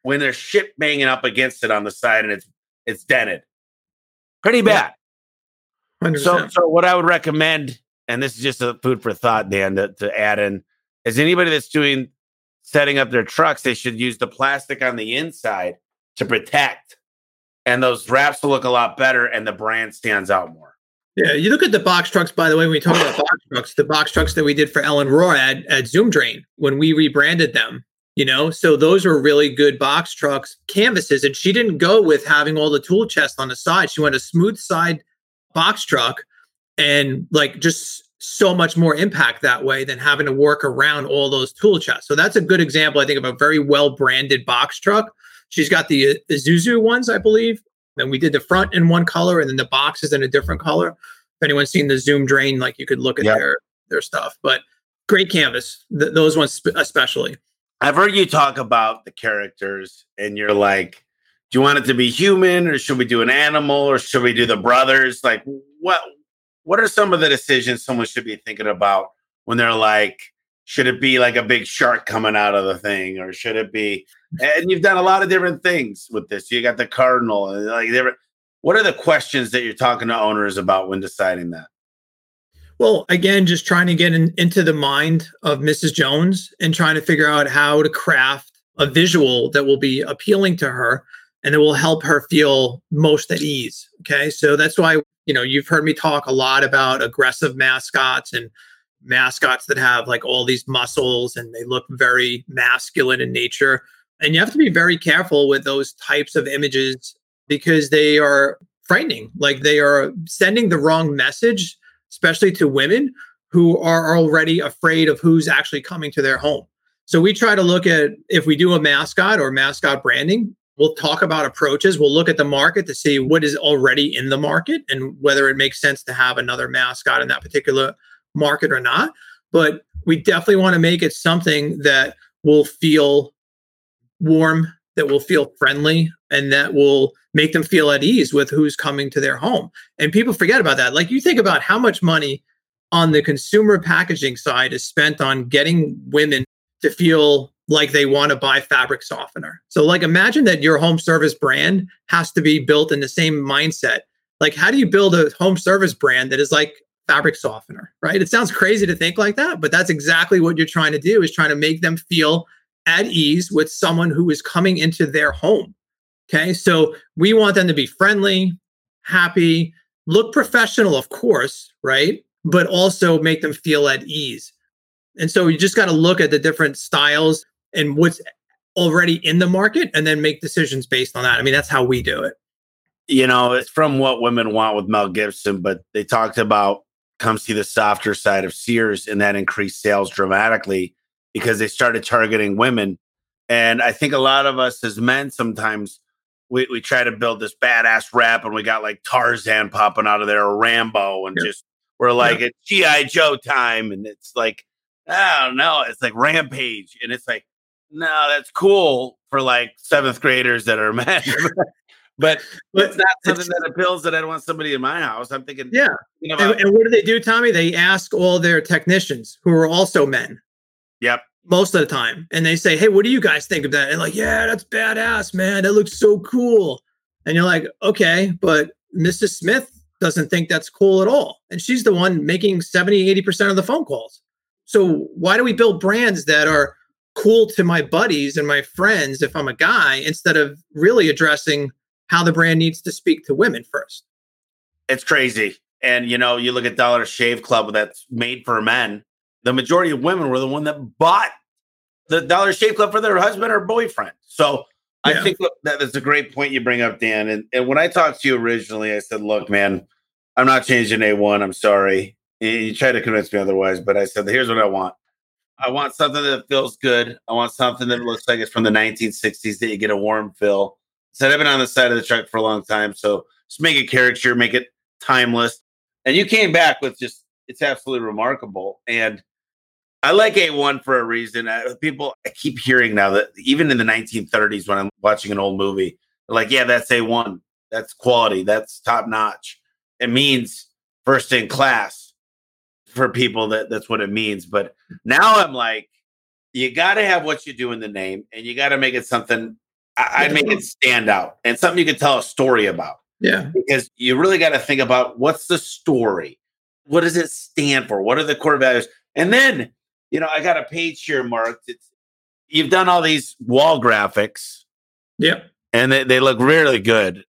when there's shit banging up against it on the side and it's it's dented? Pretty bad. Yeah. So, so what I would recommend, and this is just a food for thought, Dan, to, to add in, is anybody that's doing setting up their trucks, they should use the plastic on the inside to protect. And those wraps will look a lot better and the brand stands out more. Yeah, you look at the box trucks, by the way, when we talk about box trucks, the box trucks that we did for Ellen Rohr at, at Zoom Drain when we rebranded them, you know, so those were really good box trucks canvases. And she didn't go with having all the tool chest on the side. She went a smooth side box truck and like just so much more impact that way than having to work around all those tool chests. So that's a good example, I think, of a very well branded box truck. She's got the uh, Isuzu ones, I believe, and we did the front in one color and then the box is in a different color. If anyone's seen the Zoom drain, like you could look at yep. their their stuff. But great canvas, th- those ones especially. I've heard you talk about the characters, and you're like, do you want it to be human, or should we do an animal, or should we do the brothers? Like, what what are some of the decisions someone should be thinking about when they're like, should it be like a big shark coming out of the thing, or should it be and you've done a lot of different things with this. You got the cardinal, and like different. What are the questions that you're talking to owners about when deciding that? Well, again, just trying to get in, into the mind of Mrs. Jones and trying to figure out how to craft a visual that will be appealing to her and it will help her feel most at ease. Okay. So that's why, you know, you've heard me talk a lot about aggressive mascots and mascots that have like all these muscles and they look very masculine in nature. And you have to be very careful with those types of images because they are frightening. Like they are sending the wrong message, especially to women who are already afraid of who's actually coming to their home. So we try to look at if we do a mascot or mascot branding, we'll talk about approaches. We'll look at the market to see what is already in the market and whether it makes sense to have another mascot in that particular market or not. But we definitely want to make it something that will feel warm, that will feel friendly, and that will make them feel at ease with who's coming to their home. And people forget about that. Like you think about how much money on the consumer packaging side is spent on getting women to feel like they want to buy fabric softener. So like imagine that your home service brand has to be built in the same mindset. Like how do you build a home service brand that is like fabric softener, right? It sounds crazy to think like that, but that's exactly what you're trying to do is trying to make them feel at ease with someone who is coming into their home. Okay? So we want them to be friendly, happy, look professional of course, right? But also make them feel at ease. And so you just got to look at the different styles and what's already in the market and then make decisions based on that. I mean, that's how we do it. You know, it's from what women want with Mel Gibson, but they talked about come see the softer side of Sears and that increased sales dramatically because they started targeting women. And I think a lot of us as men sometimes we, we try to build this badass rap and we got like Tarzan popping out of there or Rambo and yeah. just we're like yeah. it's G.I. Joe time. And it's like I don't know. It's like Rampage, and it's like, no, that's cool for like seventh graders that are <laughs> men. <laughs> but but it's not something that appeals that I don't want somebody in my house. I'm thinking, yeah. About, and, and, what do they do, Tommy? They ask all their technicians who are also men. Yep. Most of the time, and they say, "Hey, what do you guys think of that?" And like, yeah, that's badass, man. That looks so cool. And you're like, okay, but Mrs. Smith doesn't think that's cool at all, and she's the one making 70, 80 percent of the phone calls. So why do we build brands that are cool to my buddies and my friends if I'm a guy instead of really addressing how the brand needs to speak to women first? It's crazy. And you know, you look at Dollar Shave Club that's made for men. The majority of women were the one that bought the Dollar Shave Club for their husband or boyfriend. So yeah. I think that is a great point you bring up, Dan. And, and when I talked to you originally, I said, look, man, I'm not changing A1. I'm sorry. You tried to convince me otherwise, but I said, here's what I want. I want something that feels good. I want something that looks like it's from the 1960s that you get a warm feel. said I've been on the side of the truck for a long time, so just make it character, make it timeless. And you came back with just it's absolutely remarkable. And I like A1 for a reason. I, people, I keep hearing now that even in the 1930s, when I'm watching an old movie, like, yeah, that's A1. That's quality. That's top notch. It means first in class for people that that's what it means. But now I'm like, you got to have what you do in the name, and you got to make it something. I, would make it stand out and something you can tell a story about. Yeah, because you really got to think about what's the story, what does it stand for, what are the core values, and then you know I got a page here marked. It's you've done all these wall graphics. Yep. And they, they look really good.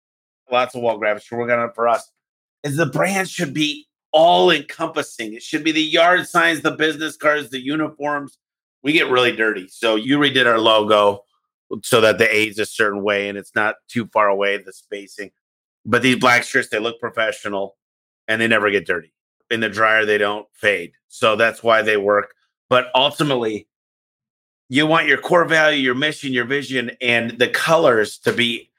Lots of wall graphics. We're working on for us. Is the brand should be all encompassing. It should be the yard signs, the business cards, the uniforms. We get really dirty. So you redid our logo so that the A's a certain way and it's not too far away, the spacing. But these black shirts, they look professional and they never get dirty. In the dryer, they don't fade. So that's why they work. But ultimately, you want your core value, your mission, your vision, and the colors to be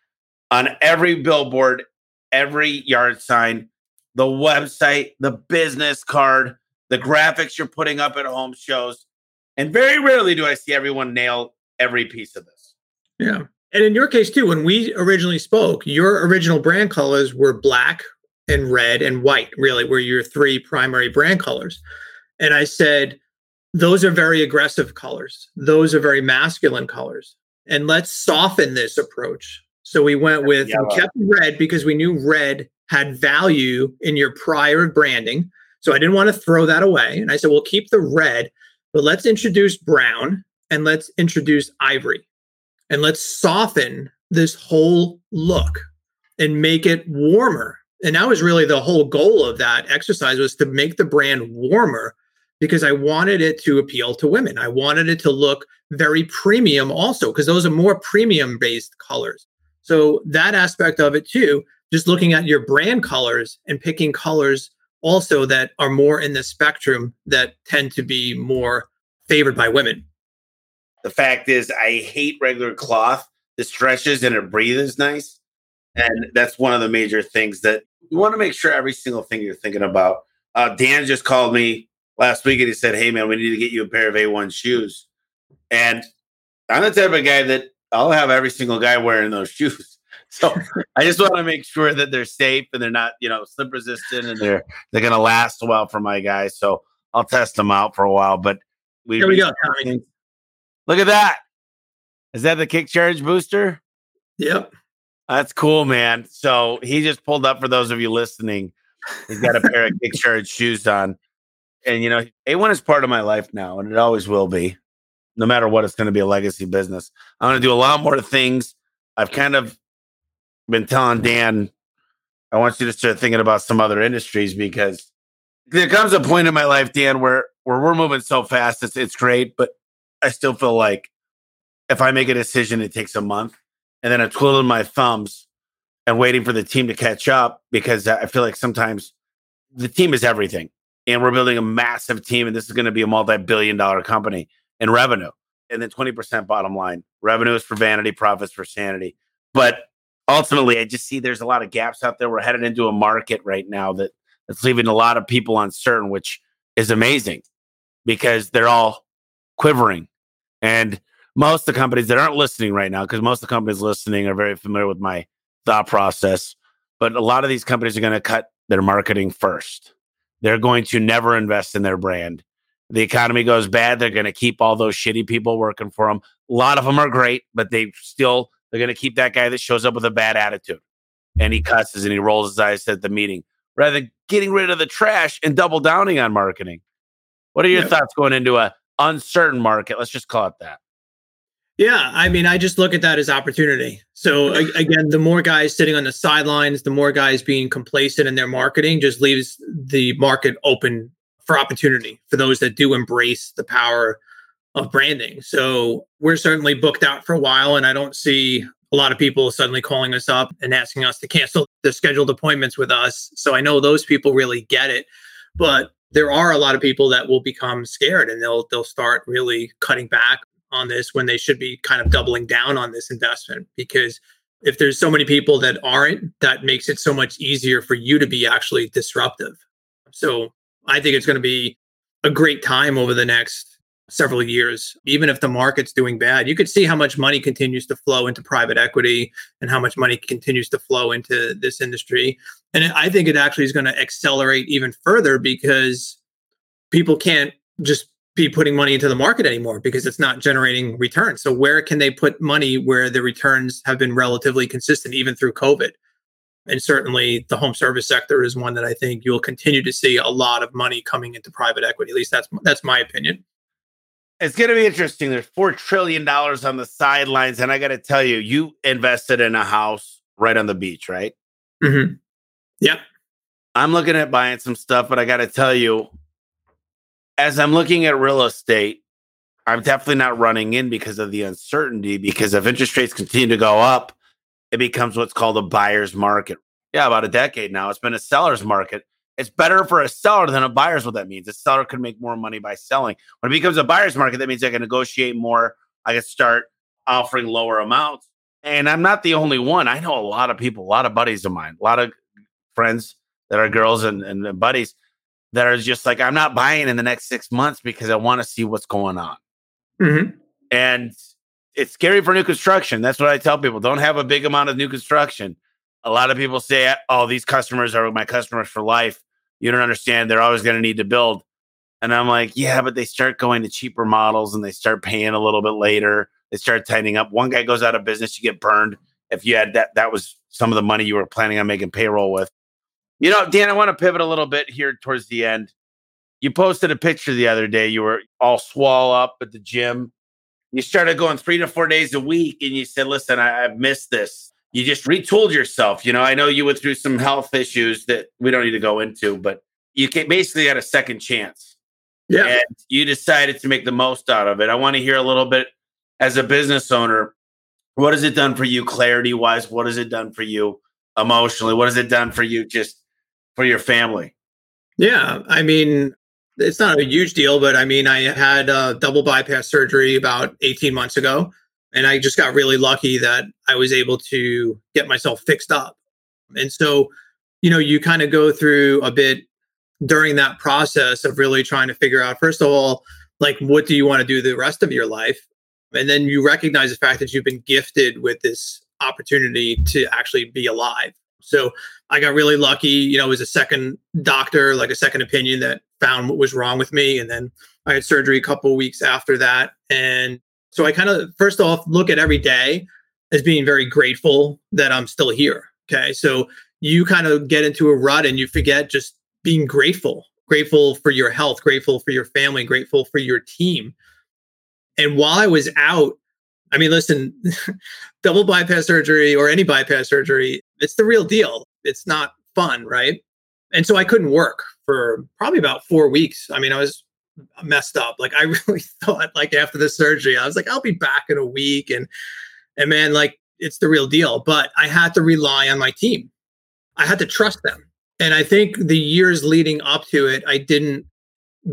on every billboard, every yard sign, the website, the business card, the graphics you're putting up at home shows. And very rarely do I see everyone nail every piece of this. Yeah. And in your case, too, when we originally spoke, your original brand colors were black and red and white, really, were your three primary brand colors. And I said, those are very aggressive colors. Those are very masculine colors. And let's soften this approach. So we went with, we kept red because we knew red had value in your prior branding. So I didn't want to throw that away. And I said, well, keep the red, but let's introduce brown and let's introduce ivory and let's soften this whole look and make it warmer. And that was really the whole goal of that exercise was to make the brand warmer because I wanted it to appeal to women. I wanted it to look very premium also because those are more premium based colors. So that aspect of it too just looking at your brand colors and picking colors also that are more in the spectrum that tend to be more favored by women. The fact is, I hate regular cloth. It stretches and it breathes nice. And that's one of the major things that you want to make sure every single thing you're thinking about. Uh, Dan just called me last week and he said, Hey, man, we need to get you a pair of A1 shoes. And I'm the type of guy that I'll have every single guy wearing those shoes. <laughs> So I just want to make sure that they're safe and they're not, you know, slip resistant and they're they're gonna last a while for my guys. So I'll test them out for a while. But we here we go. Look at that. Is that the KickCharge booster? Yep. That's cool, man. So he just pulled up for those of you listening. He's got a pair of kick <laughs> charge shoes on. And you know, A1 is part of my life now, and it always will be. No matter what, it's going to be a legacy business. I'm going to do a lot more things. I've kind of been telling Dan, I want you to start thinking about some other industries because there comes a point in my life, Dan, where where we're moving so fast. It's it's great, but I still feel like if I make a decision, it takes a month, and then I'm twiddling my thumbs and waiting for the team to catch up because I feel like sometimes the team is everything, and we're building a massive team, and this is going to be a multi-billion-dollar company in revenue, and then twenty percent bottom line. Revenue is for vanity, profits for sanity, but ultimately, I just see there's a lot of gaps out there. We're headed into a market right now that that's leaving a lot of people uncertain, which is amazing because they're all quivering. And most of the companies that aren't listening right now, because most of the companies listening are very familiar with my thought process, but a lot of these companies are going to cut their marketing first. They're going to never invest in their brand. The economy goes bad, they're going to keep all those shitty people working for them. A lot of them are great, but they still they're going to keep that guy that shows up with a bad attitude and he cusses and he rolls his eyes at the meeting rather than getting rid of the trash and double downing on marketing. What are your yeah. thoughts going into a uncertain market? Let's just call it that. Yeah, I mean, I just look at that as opportunity. So again, the more guys sitting on the sidelines, the more guys being complacent in their marketing just leaves the market open for opportunity for those that do embrace the power of branding. So we're certainly booked out for a while, and I don't see a lot of people suddenly calling us up and asking us to cancel the scheduled appointments with us. So I know those people really get it, but there are a lot of people that will become scared and they'll they'll start really cutting back on this when they should be kind of doubling down on this investment because if there's so many people that aren't that makes it so much easier for you to be actually disruptive. So I think it's going to be a great time over the next several years, even if the market's doing bad, you could see how much money continues to flow into private equity and how much money continues to flow into this industry. And I think it actually is going to accelerate even further because people can't just be putting money into the market anymore because it's not generating returns. So where can they put money where the returns have been relatively consistent even through COVID? And certainly the home service sector is one that I think you'll continue to see a lot of money coming into private equity. At least that's that's my opinion it's going to be interesting. There's four trillion dollars on the sidelines, and I got to tell you, you invested in a house right on the beach, right? Mm-hmm. Yep. I'm looking at buying some stuff, but I got to tell you, as I'm looking at real estate, I'm definitely not running in because of the uncertainty. Because if interest rates continue to go up, it becomes what's called a buyer's market. Yeah, about a decade now, it's been a seller's market it's better for a seller than a buyer's what that means. A seller can make more money by selling. When it becomes a buyer's market, that means I can negotiate more. I can start offering lower amounts. And I'm not the only one. I know a lot of people, a lot of buddies of mine, a lot of friends that are girls and, and buddies that are just like, I'm not buying in the next six months because I want to see what's going on. Mm-hmm. And it's scary for new construction. That's what I tell people. Don't have a big amount of new construction. A lot of people say, oh, these customers are my customers for life you don't understand. They're always going to need to build. And I'm like, yeah, but they start going to cheaper models and they start paying a little bit later. They start tightening up. One guy goes out of business, you get burned. If you had that, that was some of the money you were planning on making payroll with. You know, Dan, I want to pivot a little bit here towards the end. You posted a picture the other day. You were all swole up at the gym. You started going three to four days a week, and you said, "Listen, I, I've missed this." you just retooled yourself. You know, I know you went through some health issues that we don't need to go into, but you basically had a second chance. Yeah. And you decided to make the most out of it. I want to hear a little bit as a business owner. What has it done for you clarity wise? What has it done for you emotionally? What has it done for you just for your family? Yeah. I mean, it's not a huge deal, but I mean, I had a double bypass surgery about 18 months ago, and I just got really lucky that I was able to get myself fixed up. And so, you know, you kind of go through a bit during that process of really trying to figure out, first of all, like, what do you want to do the rest of your life? And then you recognize the fact that you've been gifted with this opportunity to actually be alive. So I got really lucky. You know, it was a second doctor, like a second opinion that found what was wrong with me. And then I had surgery a couple weeks after that. And so I kind of, first off, look at every day as being very grateful that I'm still here. Okay. So you kind of get into a rut and you forget just being grateful, grateful for your health, grateful for your family, grateful for your team. And while I was out, I mean, listen, <laughs> double bypass surgery or any bypass surgery, it's the real deal. It's not fun, right? And so I couldn't work for probably about four weeks. I mean, I was messed up. Like I <laughs> really thought like after the surgery, I was like, I'll be back in a week. And and man, like it's the real deal. But I had to rely on my team. I had to trust them. And I think the years leading up to it, I didn't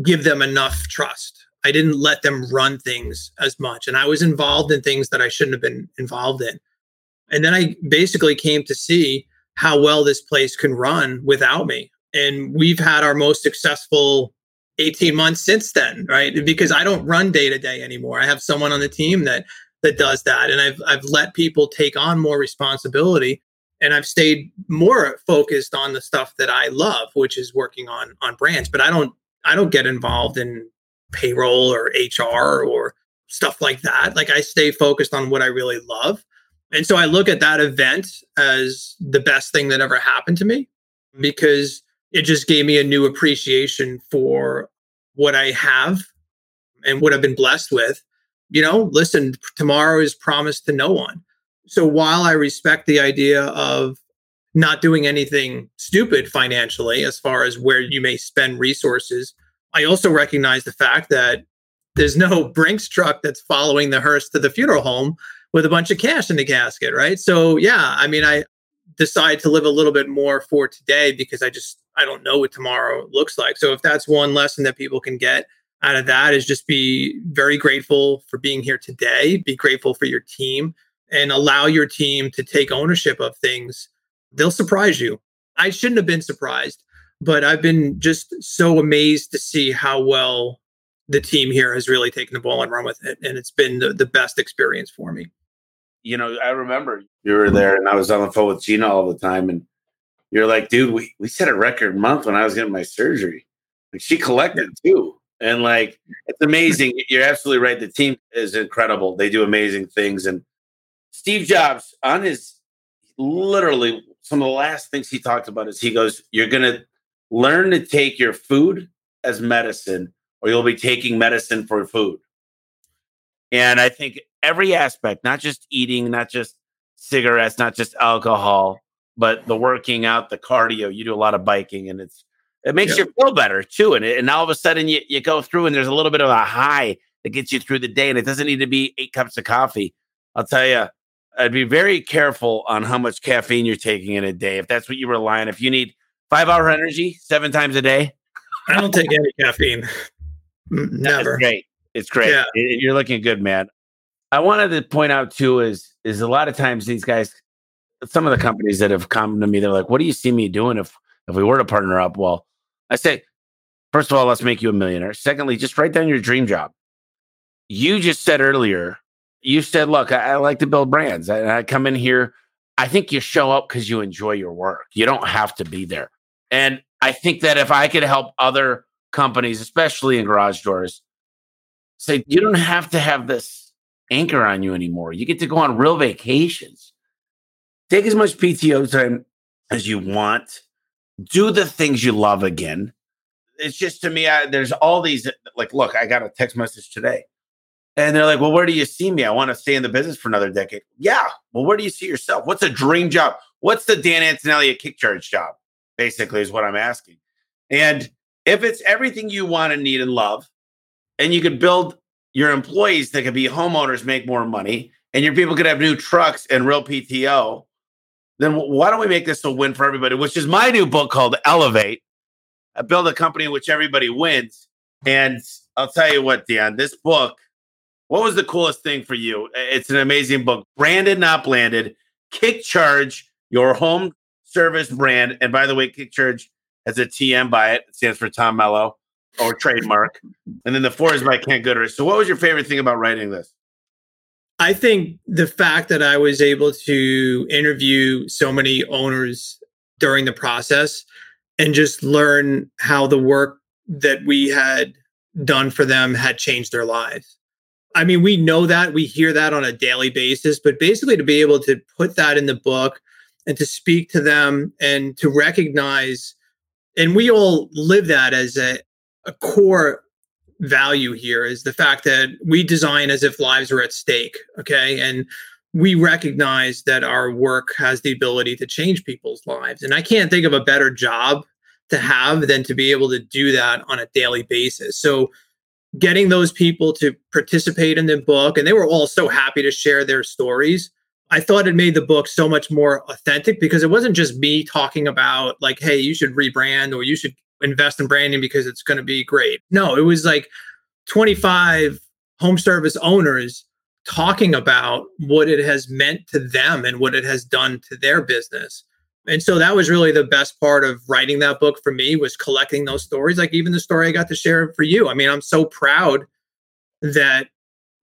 give them enough trust. I didn't let them run things as much. And I was involved in things that I shouldn't have been involved in. And then I basically came to see how well this place can run without me. And we've had our most successful 18 months since then, right? Because I don't run day to day anymore. I have someone on the team that that does that. And I've I've let people take on more responsibility and I've stayed more focused on the stuff that I love, which is working on on brands. But I don't I don't get involved in payroll or HR or stuff like that. Like I stay focused on what I really love. And so I look at that event as the best thing that ever happened to me because it just gave me a new appreciation for what I have and what I've been blessed with. You know, listen, tomorrow is promised to no one. So while I respect the idea of not doing anything stupid financially as far as where you may spend resources, I also recognize the fact that there's no <laughs> Brinks truck that's following the hearse to the funeral home with a bunch of cash in the casket, right? So yeah, I mean, I decide to live a little bit more for today because I just I don't know what tomorrow looks like. So if that's one lesson that people can get out of that is just be very grateful for being here today, be grateful for your team and allow your team to take ownership of things. They'll surprise you. I shouldn't have been surprised but I've been just so amazed to see how well the team here has really taken the ball and run with it. And it's been the, the best experience for me. You know, I remember you were there and I was on the phone with Gina all the time. And you're like, dude, we, we set a record month when I was getting my surgery. Like she collected too. And like, it's amazing. You're absolutely right. The team is incredible. They do amazing things. And Steve Jobs, on his literally some of the last things he talked about is he goes, You're going to learn to take your food as medicine, or you'll be taking medicine for food. And I think every aspect, not just eating, not just cigarettes, not just alcohol, but the working out, the cardio. You do a lot of biking, and it's it makes you feel better too. And and all of a sudden you you go through, and there's a little bit of a high that gets you through the day, and it doesn't need to be eight cups of coffee. I'll tell you, I'd be very careful on how much caffeine you're taking in a day. If that's what you rely on, if you need Five hour energy, seven times a day. I don't take any <laughs> caffeine. Never. That's great. It's great. Yeah. You're looking good, man. I wanted to point out too is is a lot of times these guys, some of the companies that have come to me, they're like, "What do you see me doing if if we were to partner up?" Well, I say, first of all, let's make you a millionaire. Secondly, just write down your dream job. You just said earlier, you said, "Look, I, I like to build brands. I, I come in here. I think you show up because you enjoy your work. You don't have to be there." And I think that if I could help other companies, especially in garage doors, say, you don't have to have this anchor on you anymore. You get to go on real vacations. Take as much PTO time as you want. Do the things you love again. It's just to me, I, there's all these like, look, I got a text message today. And they're like, well, where do you see me? I want to stay in the business for another decade. Yeah. Well, where do you see yourself? What's a dream job? What's the Dan Antonelli KickCharge job? basically, is what I'm asking. And if it's everything you want and need and love, and you could build your employees that could be homeowners, make more money, and your people could have new trucks and real PTO, then why don't we make this a win for everybody? Which is my new book called Elevate. uh, build a company in which everybody wins. And I'll tell you what, Dan, this book, what was the coolest thing for you? It's an amazing book. Branded, not blanded. KickCharge, your home service brand. And by the way, KickCharge has a TM by it. It stands for Tom Mello or trademark. and then the four is by Ken Goodrich. So, what was your favorite thing about writing this? I think the fact that I was able to interview so many owners during the process and just learn how the work that we had done for them had changed their lives. I mean, we know that, we hear that on a daily basis, but basically to be able to put that in the book and to speak to them and to recognize, and we all live that as a, a core value here is the fact that we design as if lives are at stake. Okay. And we recognize that our work has the ability to change people's lives. And I can't think of a better job to have than to be able to do that on a daily basis. So, getting those people to participate in the book, and they were all so happy to share their stories. I thought it made the book so much more authentic because it wasn't just me talking about, like, hey, you should rebrand or you should invest in branding because it's going to be great. No, it was like 25 home service owners talking about what it has meant to them and what it has done to their business. And so that was really the best part of writing that book for me was collecting those stories like even the story I got to share for you. I mean, I'm so proud that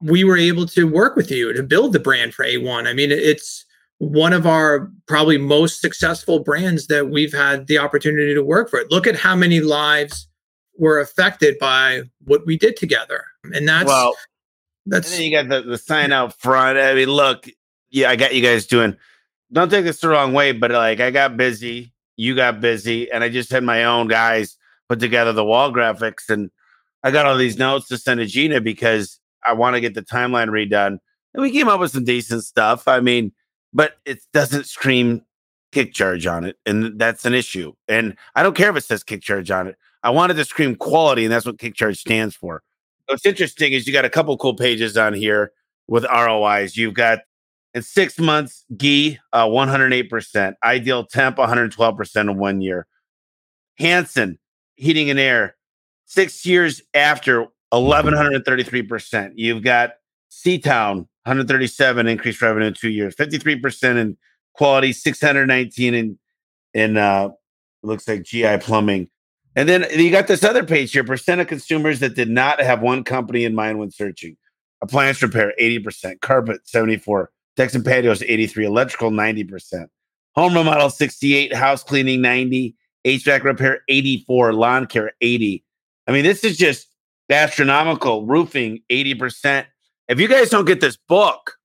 we were able to work with you to build the brand for A1. I mean, it's one of our probably most successful brands that we've had the opportunity to work for. Look at how many lives were affected by what we did together. And that's well, that's and then you got the, the sign out front. I mean, look, yeah, I got you guys doing don't take this the wrong way, but like I got busy, you got busy, and I just had my own guys put together the wall graphics and I got all these notes to send to Gina because I want to get the timeline redone. And we came up with some decent stuff. I mean, but it doesn't scream KickCharge on it. And that's an issue. And I don't care if it says KickCharge on it. I wanted to scream quality, and that's what KickCharge stands for. What's interesting is you got a couple cool pages on here with ROIs. You've got in six months, Ghee, uh, 108%, Ideal Temp, 112% in one year. Hansen, Heating and Air, six years after, 1133%. You've got Seatown, 137 increased revenue in two years, 53% in quality, 619 in in uh looks like GI plumbing. And then you got this other page here: percent of consumers that did not have one company in mind when searching. Appliance repair, 80%, carpet, 74, decks and patios, 83, electrical, 90%, home remodel, 68, house cleaning, 90, HVAC repair, 84, lawn care, 80. I mean, this is just astronomical. Roofing, 80%. If you guys don't get this book,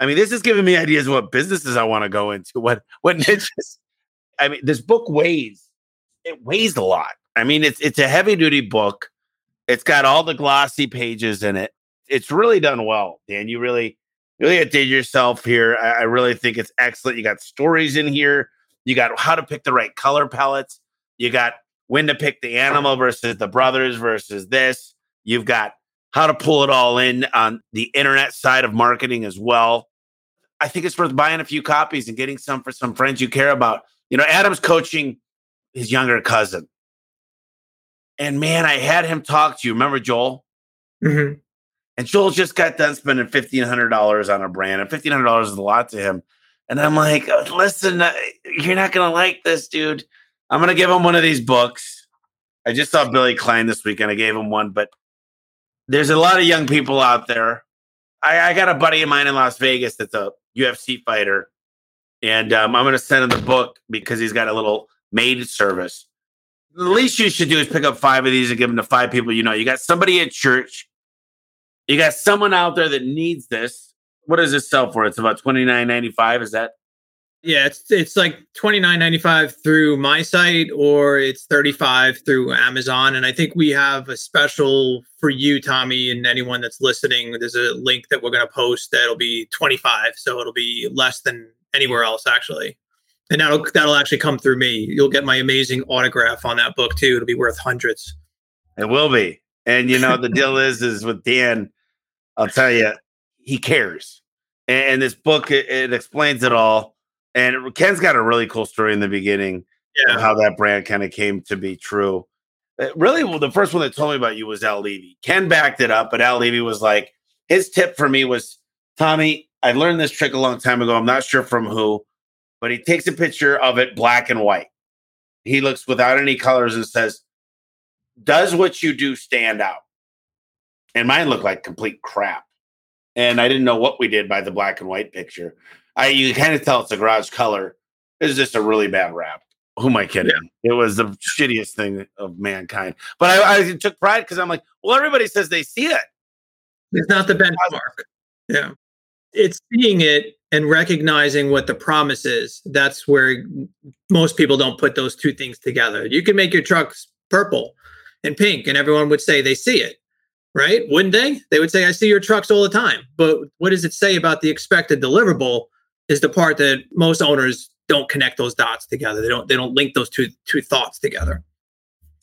I mean, this is giving me ideas of what businesses I want to go into, what what <laughs> niches. I mean, this book weighs it weighs a lot. I mean, it's it's a heavy duty book. It's got all the glossy pages in it. It's really done well, Dan. You really you really did yourself here. I, I really think it's excellent. You got stories in here. You got how to pick the right color palettes. You got when to pick the animal versus the brothers versus this. You've got how to pull it all in on the internet side of marketing as well. I think it's worth buying a few copies and getting some for some friends you care about. You know, Adam's coaching his younger cousin. And man, I had him talk to you. Remember Joel? Mm-hmm. And Joel just got done spending fifteen hundred dollars on a brand, and fifteen hundred dollars is a lot to him. And I'm like, listen, uh, you're not gonna like this, dude. I'm gonna give him one of these books. I just saw Billy Klein this weekend. I gave him one, but there's a lot of young people out there. I, I got a buddy of mine in Las Vegas that's a UFC fighter, and um, I'm gonna send him the book because he's got a little maid service. The least you should do is pick up five of these and give them to five people you know. You got somebody at church, you got someone out there that needs this. What does this sell for? It's about twenty nine ninety five. Is that? Yeah, it's it's like twenty nine ninety five through my site, or it's thirty five through Amazon. And I think we have a special for you, Tommy, and anyone that's listening. There's a link that we're going to post that'll be twenty five, so it'll be less than anywhere else actually and that'll that'll actually come through me. You'll get my amazing autograph on that book too. It'll be worth hundreds. It will be. And you know the <laughs> deal is is with Dan, I'll tell you, he cares. And, and this book it, it, explains it all. And Ken's got a really cool story in the beginning yeah. how that brand kind of came to be true. Uh, really, well, the first one that told me about you was Al Levy. Ken backed it up, but Al Levy was like, his tip for me was, Tommy, I learned this trick a long time ago. I'm not sure from who, but he takes a picture of it black and white. He looks without any colors and says, Does what you do stand out? And mine looked like complete crap. And I didn't know what we did by the black and white picture. I you kind of tell it's a garage color. It's just a really bad wrap. Who am I kidding? Yeah. It was the shittiest thing of mankind. But I, I took pride because I'm like, well, everybody says they see it. It's not the benchmark. Yeah. It's seeing it and recognizing what the promise is. That's where most people don't put those two things together. You can make your trucks purple and pink, and everyone would say they see it, right? Wouldn't they? They would say, I see your trucks all the time. But what does it say about the expected deliverable is the part that most owners don't connect those dots together. They don't they don't link those two two thoughts together.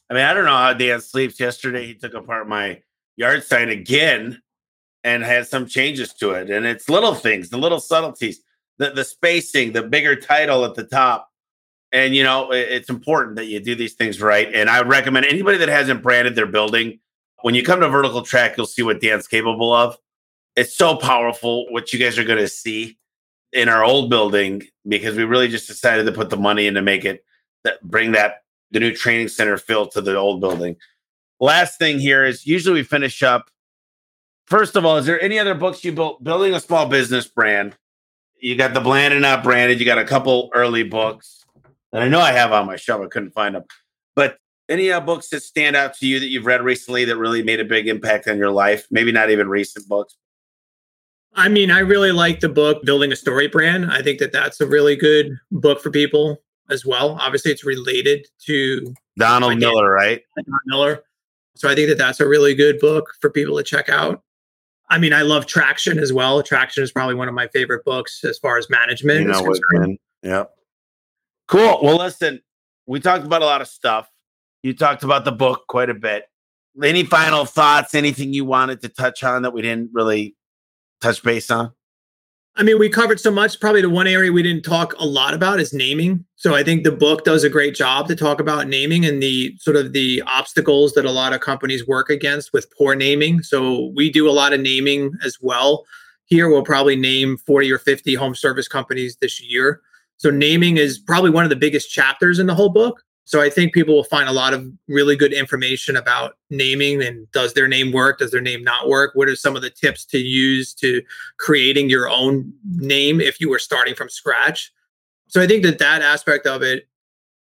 I mean, I don't know how Dan sleeps. Yesterday he took apart my yard sign again and had some changes to it. And it's little things, the little subtleties, the, the spacing, the bigger title at the top. And you know, it's important that you do these things right. And I recommend anybody that hasn't branded their building, when you come to vertical track, you'll see what Dan's capable of. It's so powerful what you guys are going to see in our old building because we really just decided to put the money in to make it that bring that the new training center feel to the old building. Last thing here is usually we finish up. First of all, is there any other books you built building a small business brand? You got the Bland and Not Branded. You got a couple early books that I know I have on my shelf. I couldn't find them, but any uh, books that stand out to you that you've read recently that really made a big impact on your life? Maybe not even recent books, I mean, I really like the book Building a Story Brand. I think that that's a really good book for people as well. Obviously, it's related to Donald Miller, right? Donald Miller. So I think that that's a really good book for people to check out. I mean, I love Traction as well. Traction is probably one of my favorite books as far as management. You know is concerned. Yep. Cool. Well, listen, we talked about a lot of stuff. You talked about the book quite a bit. Any final thoughts? Anything you wanted to touch on that we didn't really touch base on? I mean, we covered so much. Probably the one area we didn't talk a lot about is naming. So I think the book does a great job to talk about naming and the sort of the obstacles that a lot of companies work against with poor naming. So we do a lot of naming as well. Here, we'll probably name 40 or 50 home service companies this year. So naming is probably one of the biggest chapters in the whole book. So I think people will find a lot of really good information about naming and does their name work? Does their name not work? What are some of the tips to use to creating your own name if you were starting from scratch? So I think that that aspect of it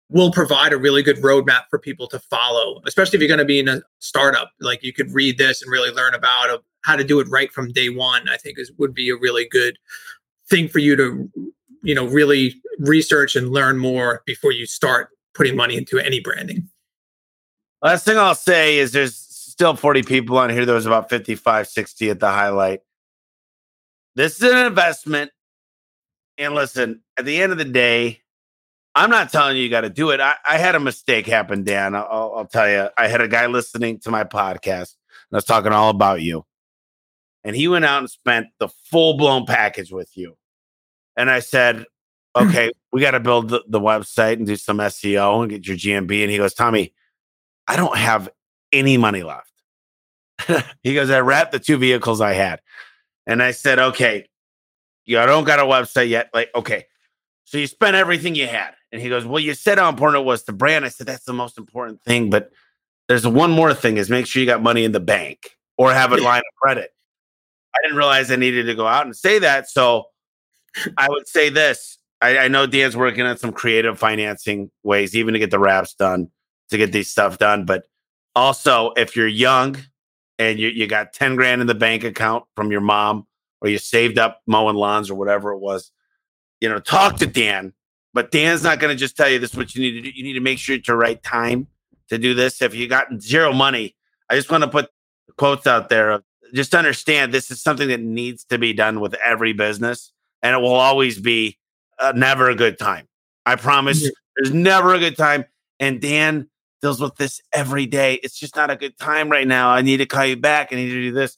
will provide a really good roadmap for people to follow, especially if you're going to be in a startup. Like you could read this and really learn about how to do it right from day one. I think is would be a really good thing for you to you know really research and learn more before you start putting money into any branding. Last thing I'll say is there's still 40 people on here. There was about 55, 60 at the highlight. This is an investment. And listen, at the end of the day, I'm not telling you you got to do it. I, I, had a mistake happen, Dan. I'll, I'll, tell you. I had a guy listening to my podcast, and I was talking all about you. And he went out and spent the full blown package with you. And I said, okay, we got to build the, the, website and do some SEO and get your GMB. And he goes, Tommy, I don't have any money left. <laughs> he goes, I wrapped the two vehicles I had. And I said, okay, you don't got a website yet. Like, okay. So you spent everything you had. And he goes, well, you said how important it was to brand. I said, that's the most important thing. But there's one more thing is make sure you got money in the bank or have a line of credit. I didn't realize I needed to go out and say that. So I would say this I, I know Dan's working on some creative financing ways, even to get the wraps done, to get these stuff done. But also, if you're young and you, you got 10 grand in the bank account from your mom, or you saved up mowing lawns or whatever it was, you know, talk to Dan. But Dan's not going to just tell you this is what you need to do. You need to make sure it's the right time to do this. If you got zero money, I just want to put quotes out there. Just understand this is something that needs to be done with every business, and it will always be uh, never a good time. I promise. Yeah. There's never a good time. And Dan deals with this every day. It's just not a good time right now. I need to call you back. I need to do this.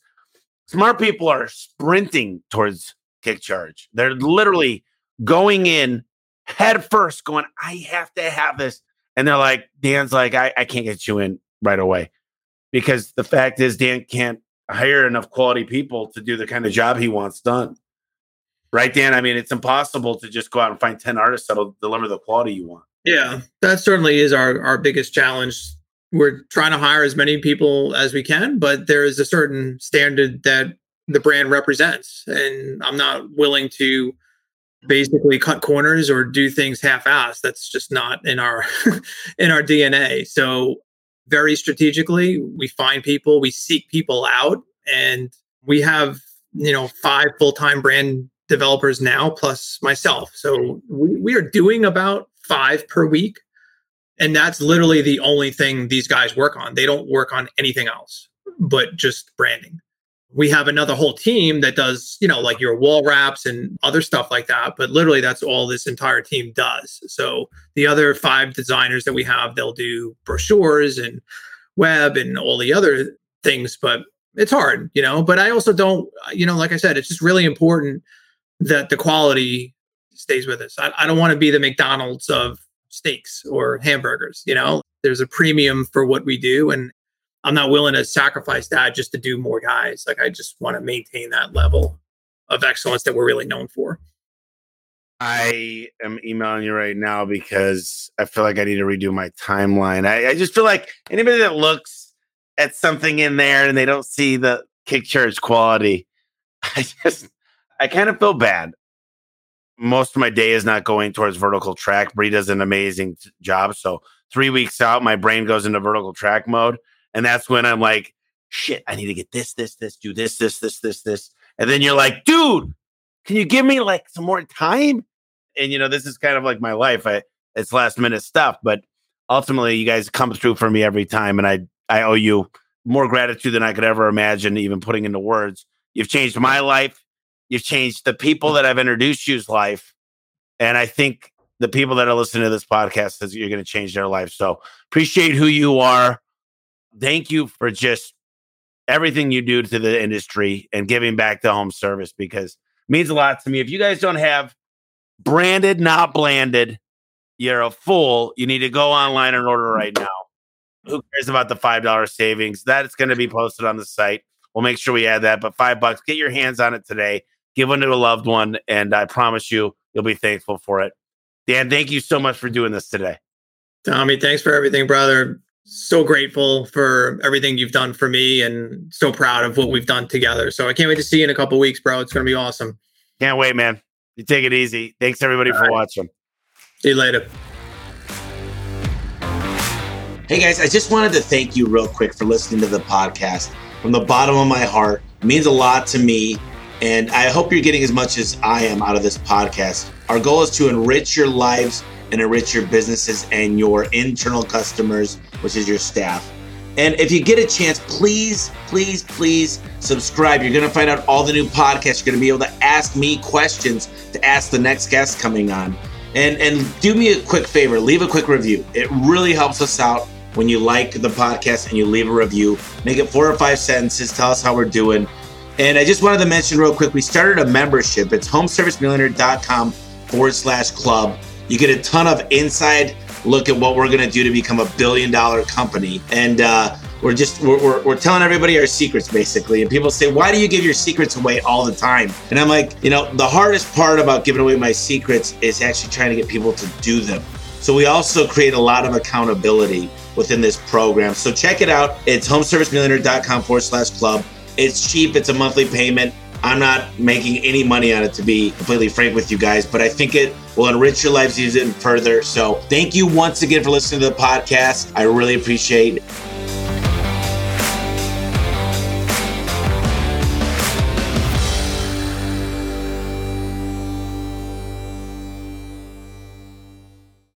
Smart people are sprinting towards KickCharge. They're literally going in head first, going, I have to have this. And they're like, Dan's like, I, I can't get you in. right away. Because the fact is, Dan can't hire enough quality people to do the kind of job he wants done. Right, Dan? I mean, it's impossible to just go out and find 10 artists that'll deliver the quality you want. Yeah, that certainly is our, our biggest challenge. We're trying to hire as many people as we can, but there is a certain standard that the brand represents. And I'm not willing to basically cut corners or do things half-assed. That's just not in our <laughs> in our DNA. So very strategically, we find people, we seek people out, and we have you know five full-time brand developers now plus myself. So we, we are doing about five per week. And that's literally the only thing these guys work on. They don't work on anything else but just branding we have another whole team that does, you know, like your wall wraps and other stuff like that. But literally, that's all this entire team does. So the other five designers that we have, they'll do brochures and web and all the other things. But it's hard, you know. But I also don't, you know, like I said, it's just really important that the quality stays with us. I, I don't want to be the McDonald's of steaks or hamburgers, you know. There's a premium for what we do, and I'm not willing to sacrifice that just to do more guys. Like I just want to maintain that level of excellence that we're really known for. I am emailing you right now because I feel like I need to redo my timeline. I, I just feel like anybody that looks at something in there and they don't see the KickCharge quality, <laughs> I just I kind of feel bad. Most of my day is not going towards vertical track. Bree does an amazing job. So three weeks out, my brain goes into vertical track mode and that's when I'm like, shit, I need to get this, this, this, do this, this, this, this, this. And then you're like, dude, can you give me like some more time? And you know, this is kind of like my life. I it's last minute stuff, but ultimately you guys come through for me every time. And I I owe you more gratitude than I could ever imagine, even putting into words. You've changed my life. You've changed the people that I've introduced you's life. And I think the people that are listening to this podcast is you're going to change their life. So appreciate who you are thank you for just everything you do to the industry and giving back to home service because it means a lot to me. If you guys don't have branded, not blanded, you're a fool. You need to go online and order right <laughs> now. Who cares about the five dollar savings? That's going to be posted on the site. We'll make sure we add that. But five bucks, get your hands on it today. Give one to a loved one, and I promise you, you'll be thankful for it. Dan, thank you so much for doing this today. Tommy, thanks for everything, brother so grateful for everything you've done for me and so proud of what we've done together. So I can't wait to see you in a couple weeks, bro. It's going to be awesome. Can't wait, man. You take it easy. Thanks everybody All for right. watching. See you later. Hey guys, I just wanted to thank you real quick for listening to the podcast. From the bottom of my heart, it means a lot to me. And I hope you're getting as much as I am out of this podcast. Our goal is to enrich your lives and enrich your businesses and your internal customers, which is your staff. And if you get a chance, please, please, please subscribe. You're going to find out all the new podcasts. You're going to be able to ask me questions to ask the next guest coming on. And and do me a quick favor, leave a quick review. It really helps us out when you like the podcast and you leave a review. Make it four or five sentences. Tell us how we're doing. And I just wanted to mention real quick, we started a membership. It's homeservicemillionaire.com forward slash club. You get a ton of inside look at what we're going to do to become a billion dollar company. And uh, we're just we're, we're, we're, telling everybody our secrets basically and people say why do you give your secrets away all the time and i'm like you know the hardest part about giving away my secrets is actually trying to get people to do them so we also create a lot of accountability within this program so check it out it's homeservicemillionaire.com forward slash club it's cheap it's a monthly payment I'm not making any money on it to be completely frank with you guys, but I think it will enrich your lives even further. So thank you once again for listening to the podcast. I really appreciate